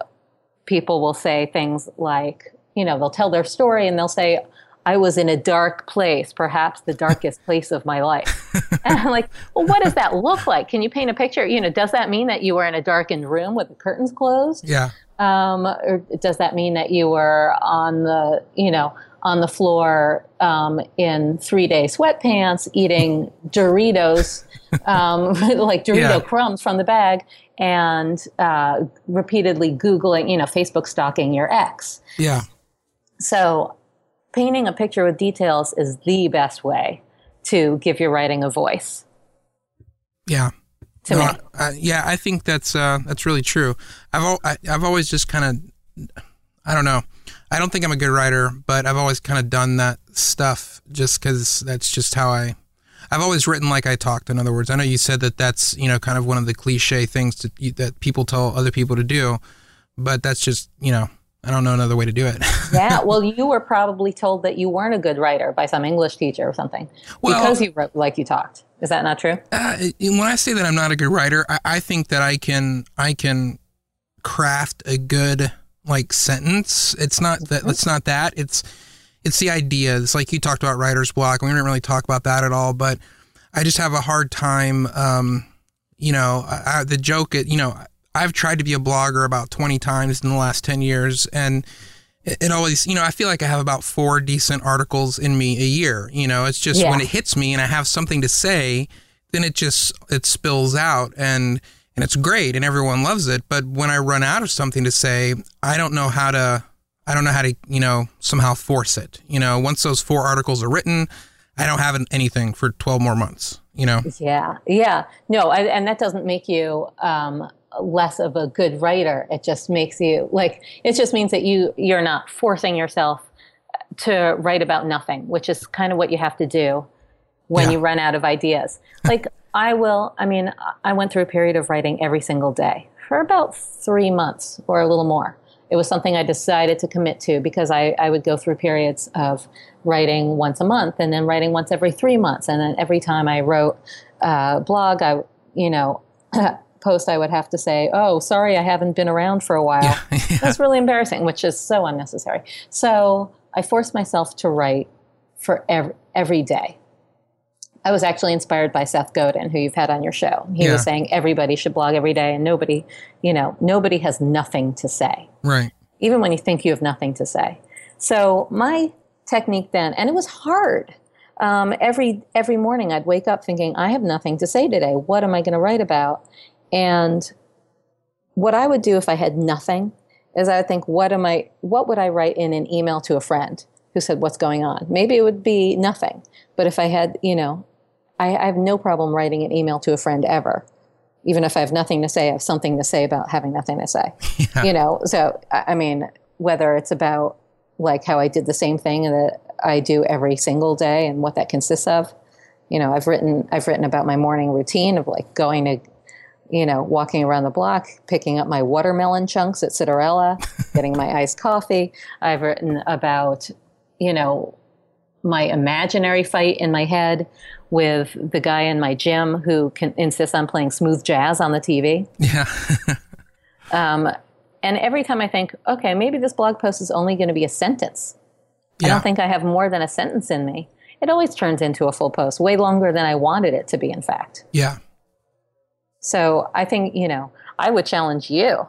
people will say things like, you know, they'll tell their story and they'll say, I was in a dark place, perhaps the darkest place of my life. *laughs* and I'm like, well, what does that look like? Can you paint a picture? You know, does that mean that you were in a darkened room with the curtains closed? Yeah. Um, or does that mean that you were on the, you know, on the floor um, in three day sweatpants eating *laughs* Doritos, um, *laughs* like Dorito Yeah. crumbs from the bag, and uh, repeatedly Googling, you know, Facebook stalking your ex? Yeah. So, painting a picture with details is the best way to give your writing a voice. Yeah. To No, me. I- I- yeah, I think that's uh, that's really true. I've al- I, I've always just kind of I don't know. I don't think I'm a good writer, but I've always kind of done that stuff just because that's just how I. I've always written like I talked. In other words, I know you said that that's you know kind of one of the cliche things to, that people tell other people to do, but that's just you know I don't know another way to do it. *laughs* yeah. Well, you were probably told that you weren't a good writer by some English teacher or something well, because you wrote like you talked. Is that not true? Uh, when I say that I'm not a good writer, I, I think that I can I can craft a good like sentence. It's not that. It's not that. It's it's the ideas. Like you talked about writer's block. We didn't really talk about that at all, but I just have a hard time. Um, you know, I, the joke. You know, I've tried to be a blogger about 20 times in the last 10 years, and it, it always, you know, I feel like I have about four decent articles in me a year. You know, it's just yeah. when it hits me and I have something to say, then it just it spills out and and it's great and everyone loves it. But when I run out of something to say, I don't know how to I don't know how to, you know, somehow force it. You know, once those four articles are written, I don't have anything for 12 more months, you know? Yeah. Yeah. No, I, and that doesn't make you um, less of a good writer. It just makes you like, it just means that you, you're not forcing yourself to write about nothing, which is kind of what you have to do when yeah. you run out of ideas. Like, I will, I mean, I went through a period of writing every single day for about three months or a little more it was something I decided to commit to because I, I would go through periods of writing once a month and then writing once every three months. And then every time I wrote a blog, I, you know, *clears throat* post, I would have to say, oh, sorry, I haven't been around for a while. Yeah, *laughs* yeah. That's really embarrassing, which is so unnecessary. So I forced myself to write for every, every day. I was actually inspired by Seth Godin, who you've had on your show. He yeah. was saying everybody should blog every day, and nobody, you know, nobody has nothing to say. Right. Even when you think you have nothing to say. So my technique then, and it was hard. Um, every every morning, I'd wake up thinking, I have nothing to say today. What am I going to write about? And what I would do if I had nothing is I would think, what am I? What would I write in an email to a friend who said, "What's going on?" Maybe it would be nothing. But if I had, you know, I, I have no problem writing an email to a friend ever. Even if I have nothing to say, I have something to say about having nothing to say. *laughs* Yeah. You know, so I mean, whether it's about like how I did the same thing that I do every single day and what that consists of. You know, I've written I've written about my morning routine of like going to, you know, walking around the block, picking up my watermelon chunks at Citarella, *laughs* getting my iced coffee. I've written about, you know, my imaginary fight in my head with the guy in my gym who can insist on playing smooth jazz on the TV. Yeah. *laughs* um, and every time I think, okay, maybe this blog post is only going to be a sentence. Yeah. I don't think I have more than a sentence in me. It always turns into a full post, way longer than I wanted it to be, in fact. Yeah. So I think, you know, I would challenge you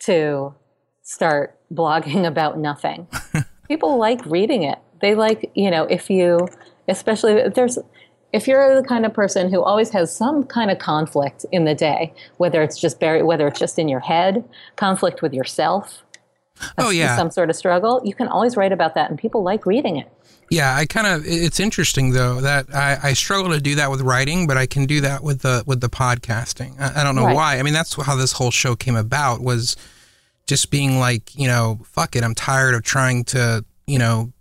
to start blogging *laughs* about nothing. *laughs* People like reading it. They like, you know, if you, especially if there's, if you're the kind of person who always has some kind of conflict in the day, whether it's just buried, whether it's just in your head, conflict with yourself, oh yeah, some sort of struggle, you can always write about that, and people like reading it. Yeah, I kind of. It's interesting though that I, I struggle to do that with writing, but I can do that with the with the podcasting. I, I don't know right. why. I mean, that's how this whole show came about. Was just being like, you know, fuck it. I'm tired of trying to, you know,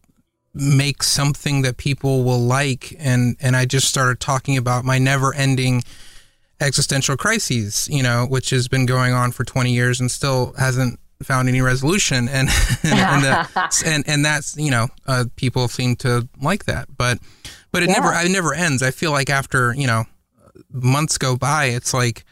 make something that people will like. And and I just started talking about my never ending existential crises you know which has been going on for 20 years and still hasn't found any resolution. *laughs* And and and, the, *laughs* and, and, that's you know uh, people seem to like that. But but it yeah. never it never ends. I feel like after you know months go by it's like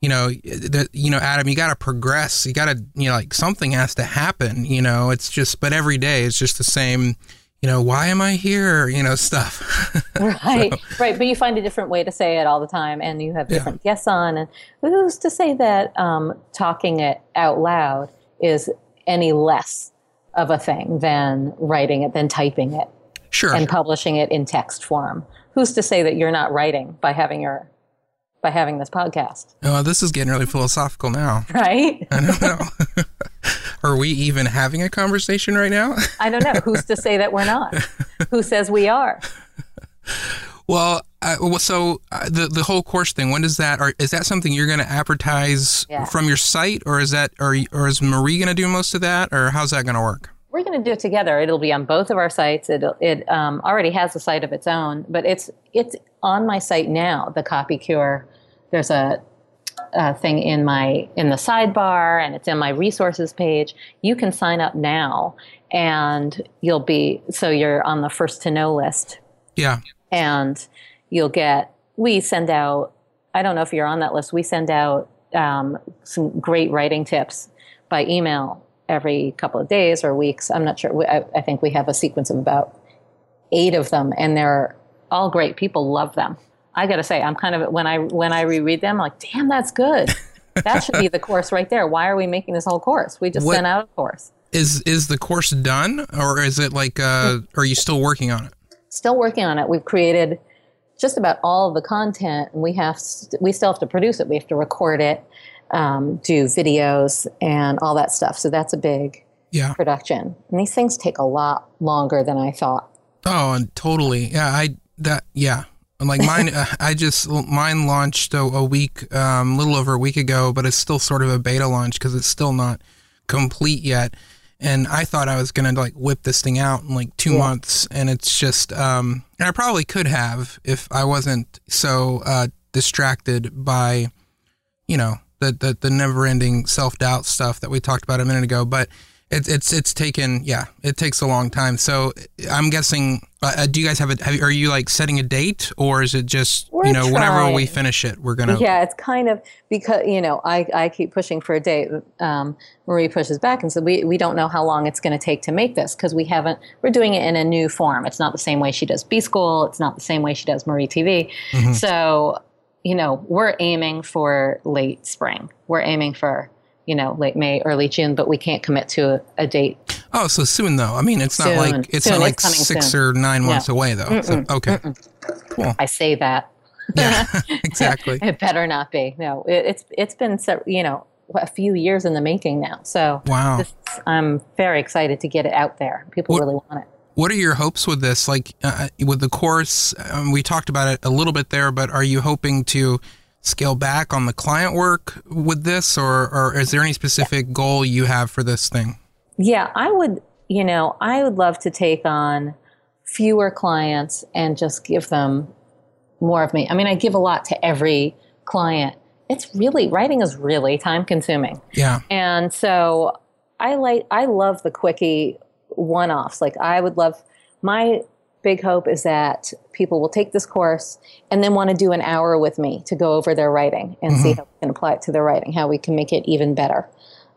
you know that you know Adam you got to progress. You got to you know like something has to happen you know? It's just but every day it's just the same you know, why am I here? You know, stuff. *laughs* right, so. right. But you find a different way to say it all the time, and you have different yeah. guests on. And who's to say that um, talking it out loud is any less of a thing than writing it, than typing it, sure, and publishing it in text form? Who's to say that you're not writing by having your by having this podcast? Oh, this is getting really philosophical now, right? *laughs* I don't know. *laughs* Are we even having a conversation right now? *laughs* I don't know. Who's to say that we're not? Who says we are? Well, uh, so uh, the the whole course thing. When does that? Or is that something you're going to advertise yeah. from your site, or is that, or or is Marie going to do most of that, or how's that going to work? We're going to do it together. It'll be on both of our sites. It it um, already has a site of its own, but it's it's on my site now. The Copy Cure. There's a uh, thing in my in the sidebar and it's in my resources page you can sign up now and you'll be so you're on the first to know list Yeah. and you'll get we send out i don't know if you're on that list we send out um, some great writing tips by email every couple of days or weeks i'm not sure I, I think we have a sequence of about eight of them and they're all great people love them i gotta say i'm kind of when i when i reread them I'm like damn that's good that should be the course right there why are we making this whole course we just What- sent out a course Is is the course done, or is it like? Uh, *laughs* are you still working on it? still working on it. We've created just about all of the content, and we have st- we still have to produce it. We have to record it, um, do videos, and all that stuff. So that's a big Yeah. production. And these things take a lot longer than I thought. Oh, and totally. Yeah, I that yeah. And Like mine, uh, *laughs* I just mine launched a, a week, um, little over a week ago, but it's still sort of a beta launch because it's still not complete yet. And I thought I was gonna like whip this thing out in like two months, and it's just, um, and I probably could have if I wasn't so uh, distracted by, you know, the the, the never ending self doubt stuff that we talked about a minute ago. But it's it's it's taken yeah it takes a long time so i'm guessing uh, uh, do you guys have a have, are you like setting a date or is it just We're you know whenever we finish it we're gonna Yeah, it's kind of because you know I, I keep pushing for a date. Um, Marie pushes back and said we we don't know how long it's going to take to make this because we haven't. We're doing it in a new form. It's not the same way she does B School. It's not the same way she does Marie TV. Mhm. So you know we're aiming for late spring. We're aiming for you know late May, early June, but we can't commit to a, a date. oh so soon though i mean it's not like it's Soon. not like It's six soon. or nine months away though so, okay I say that. yeah *laughs* *laughs* exactly It better not be. No, it, it's it's been you know a few years in the making now. So wow this, I'm very excited to get it out there. People What- really want it. What are your hopes with this like uh, with the course um, we talked about it a little bit there but are you hoping to scale back on the client work with this or or is there any specific goal you have for this thing Yeah, I would. You know, I would love to take on fewer clients and just give them more of me. I mean, I give a lot to every client. It's really writing is really time consuming. yeah And so I like I love the quickie one offs. Like I would love my big hope is that people will take this course and then want to do an hour with me to go over their writing and see how we can apply it to their writing, how we can make it even better.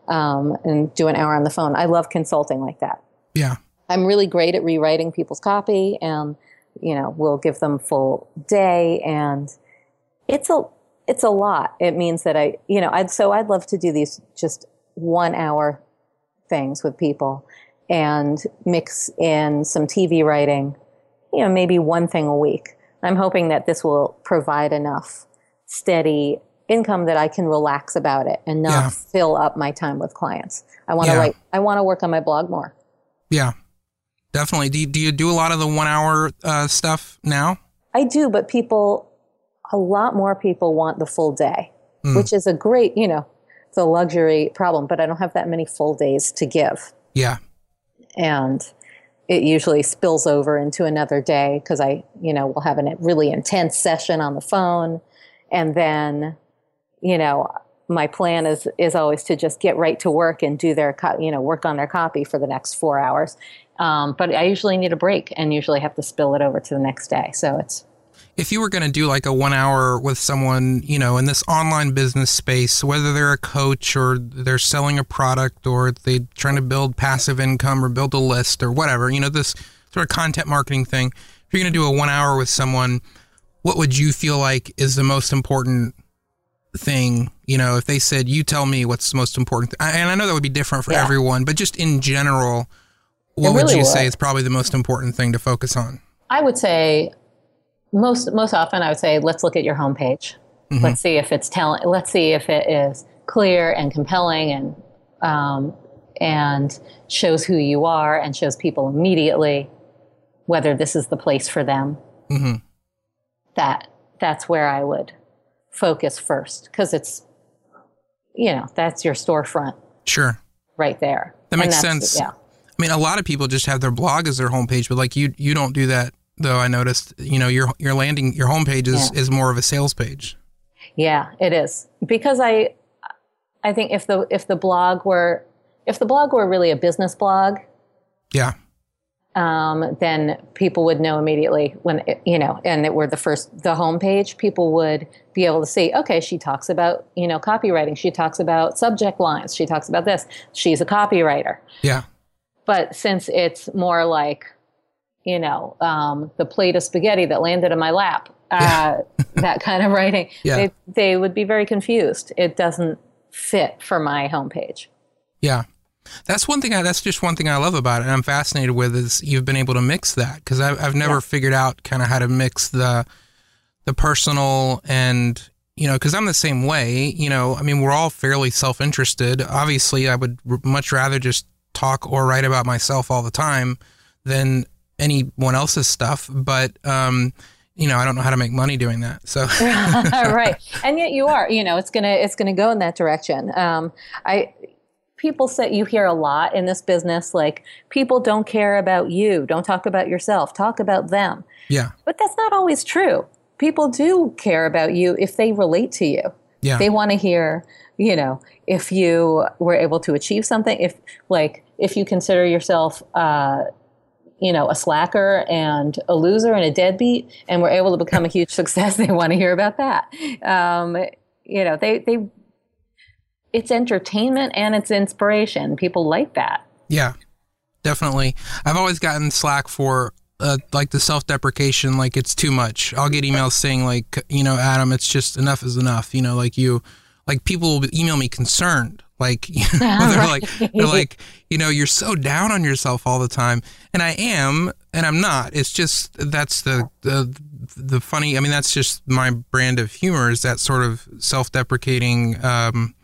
Um, and do an hour on the phone. I love consulting like that. yeah I'm really great at rewriting people's copy and you know, we'll give them full day and it's a it's a lot. It means that I, you know, I'd so I'd love to do these just 1 hour things with people and mix in some TV writing, you know, maybe one thing a week. I'm hoping that this will provide enough steady income that I can relax about it and not Yeah. fill up my time with clients. I want to Yeah. write I want to work on my blog more. Yeah, definitely. Do you, do you do a lot of the one hour uh, stuff now? I do, but people, a lot more people want the full day, Mm. which is a great, you know, it's a luxury problem, but I don't have that many full days to give. Yeah, And it usually spills over into another day because I, you know, will have a really intense session on the phone. And then, you know, my plan is, is always to just get right to work and do their, co- you know, work on their copy for the next four hours. Um, but I usually need a break and usually have to spill it over to the next day. So it's, if you were going to do like a one hour with someone, you know, in this online business space, whether they're a coach or they're selling a product or they're trying to build passive income or build a list or whatever, you know, this sort of content marketing thing. If you're going to do a one hour with someone, what would you feel like is the most important thing? You know, if they said, you tell me what's the most important, th-? and I know that would be different for Yeah. everyone, but just in general, what It would really you say is probably the most important thing to focus on? I would say most most often I would say let's look at your homepage. Mhm. Let's see if it's telling. Let's see if it is clear and compelling and um, and shows who you are and shows people immediately whether this is the place for them. hmm That that's where I would focus first because it's you know that's your storefront Sure. right there. That makes sense. Yeah. I mean, a lot of people just have their blog as their homepage, but like you, you don't do that though. I noticed, you know, your your landing, your homepage is Yeah. is more of a sales page. Yeah, it is because I, I think if the if the blog were if the blog were really a business blog, Yeah. um, then people would know immediately when it, you know, and it were the first the homepage. People would be able to see. Okay, she talks about you know copywriting. She talks about subject lines. She talks about this. She's a copywriter. Yeah. But since it's more like, you know, um, the plate of spaghetti that landed in my lap, uh, *laughs* that kind of writing, Yeah. they, they would be very confused. It doesn't fit for my homepage. Yeah. That's one thing. I, that's just one thing I love about it. And I'm fascinated with is you've been able to mix that because I've, I've never Yeah. figured out kind of how to mix the the personal and you know because I'm the same way. You know, I mean, we're all fairly self interested. Obviously, I would r- much rather just talk or write about myself all the time than anyone else's stuff. But um, you know, I don't know how to make money doing that. So. *laughs* Right. And yet you are you know it's gonna it's gonna go in that direction. Um, i people say you hear a lot in this business like people don't care about you. Don't talk about yourself. Talk about them. Yeah, but that's not always true. People do care about you if they relate to you. Yeah, they want to hear you know if you were able to achieve something. If like if you consider yourself uh, you know a slacker and a loser and a deadbeat and were able to become a huge *laughs* success they want to hear about that um, you know they they it's entertainment and it's inspiration people like that Yeah, definitely. I've always gotten slack for uh, like the self deprecation, like it's too much. I'll get emails saying like, you know, Adam, it's just enough is enough. You know, like you, like people will email me concerned, like *laughs* you *laughs* know, they're like, they're like, you know, you're so down on yourself all the time, and I am, and I'm not. It's just that's the the the funny. I mean, that's just my brand of humor is that sort of self deprecating. Um,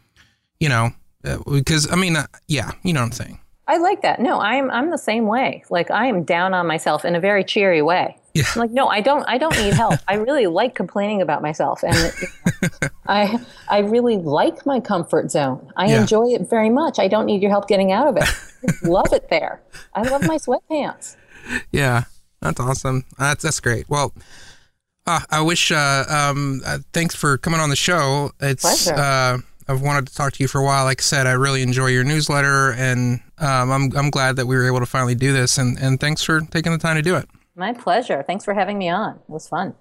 you know, uh, because I mean, uh, yeah, you know what I'm saying. i like that no i'm i'm the same way like i am down on myself in a very cheery way Yeah. I'm like no i don't i don't need help *laughs* i really like complaining about myself and you know, i i really like my comfort zone i Yeah. enjoy it very much i don't need your help getting out of it I *laughs* love it there i love my sweatpants Yeah, that's awesome. That's that's great. Well, uh, I wish. Uh, um, uh, thanks for coming on the show. It's. Uh, I've wanted to talk to you for a while. Like I said, I really enjoy your newsletter, and um, I'm I'm glad that we were able to finally do this. And and thanks for taking the time to do it. My pleasure thanks for having me on it was fun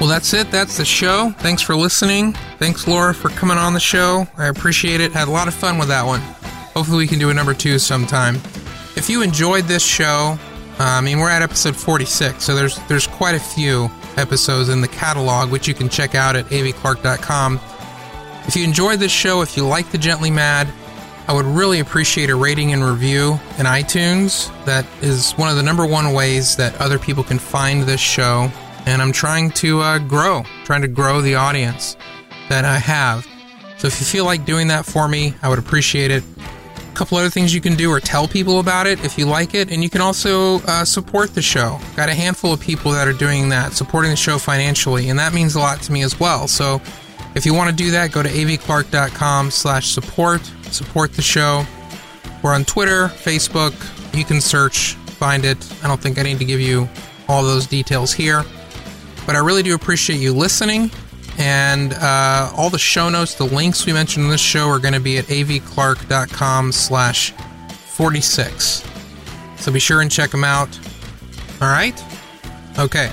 Well, that's it. That's the show. Thanks for listening. Thanks, Laura, for coming on the show. I appreciate it. Had a lot of fun with that one. Hopefully, we can do a number two sometime. If you enjoyed this show, uh, I mean, we're at episode 46, so there's there's quite a few episodes in the catalog, which you can check out at avclark.com. If you enjoyed this show, if you like the Gently Mad, I would really appreciate a rating and review in iTunes. That is one of the number one ways that other people can find this show. And I'm trying to uh, grow, trying to grow the audience that I have. So if you feel like doing that for me, I would appreciate it. Couple other things you can do are tell people about it if you like it, and you can also uh, support the show. Got a handful of people that are doing that, supporting the show financially, and that means a lot to me as well. So if you want to do that, go to avclark.com slash support, support the show. We're on Twitter, Facebook. You can search, find it. I don't think I need to give you all those details here. But I really do appreciate you listening. And uh, all the show notes, the links we mentioned in this show are going to be at avclark.com slash 46. So be sure and check them out. All right? Okay.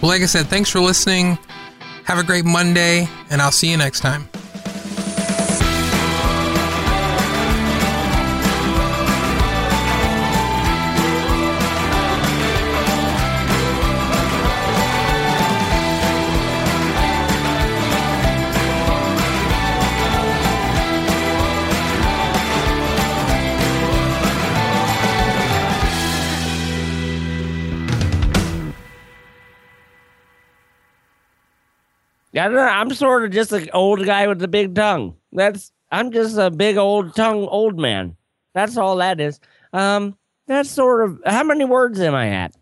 Well, like I said, thanks for listening. Have a great Monday, and I'll see you next time. I know, I'm sort of just an old guy with a big tongue. That's I'm just a big old tongue old man. That's all that is. Um, that's sort of how many words am I at?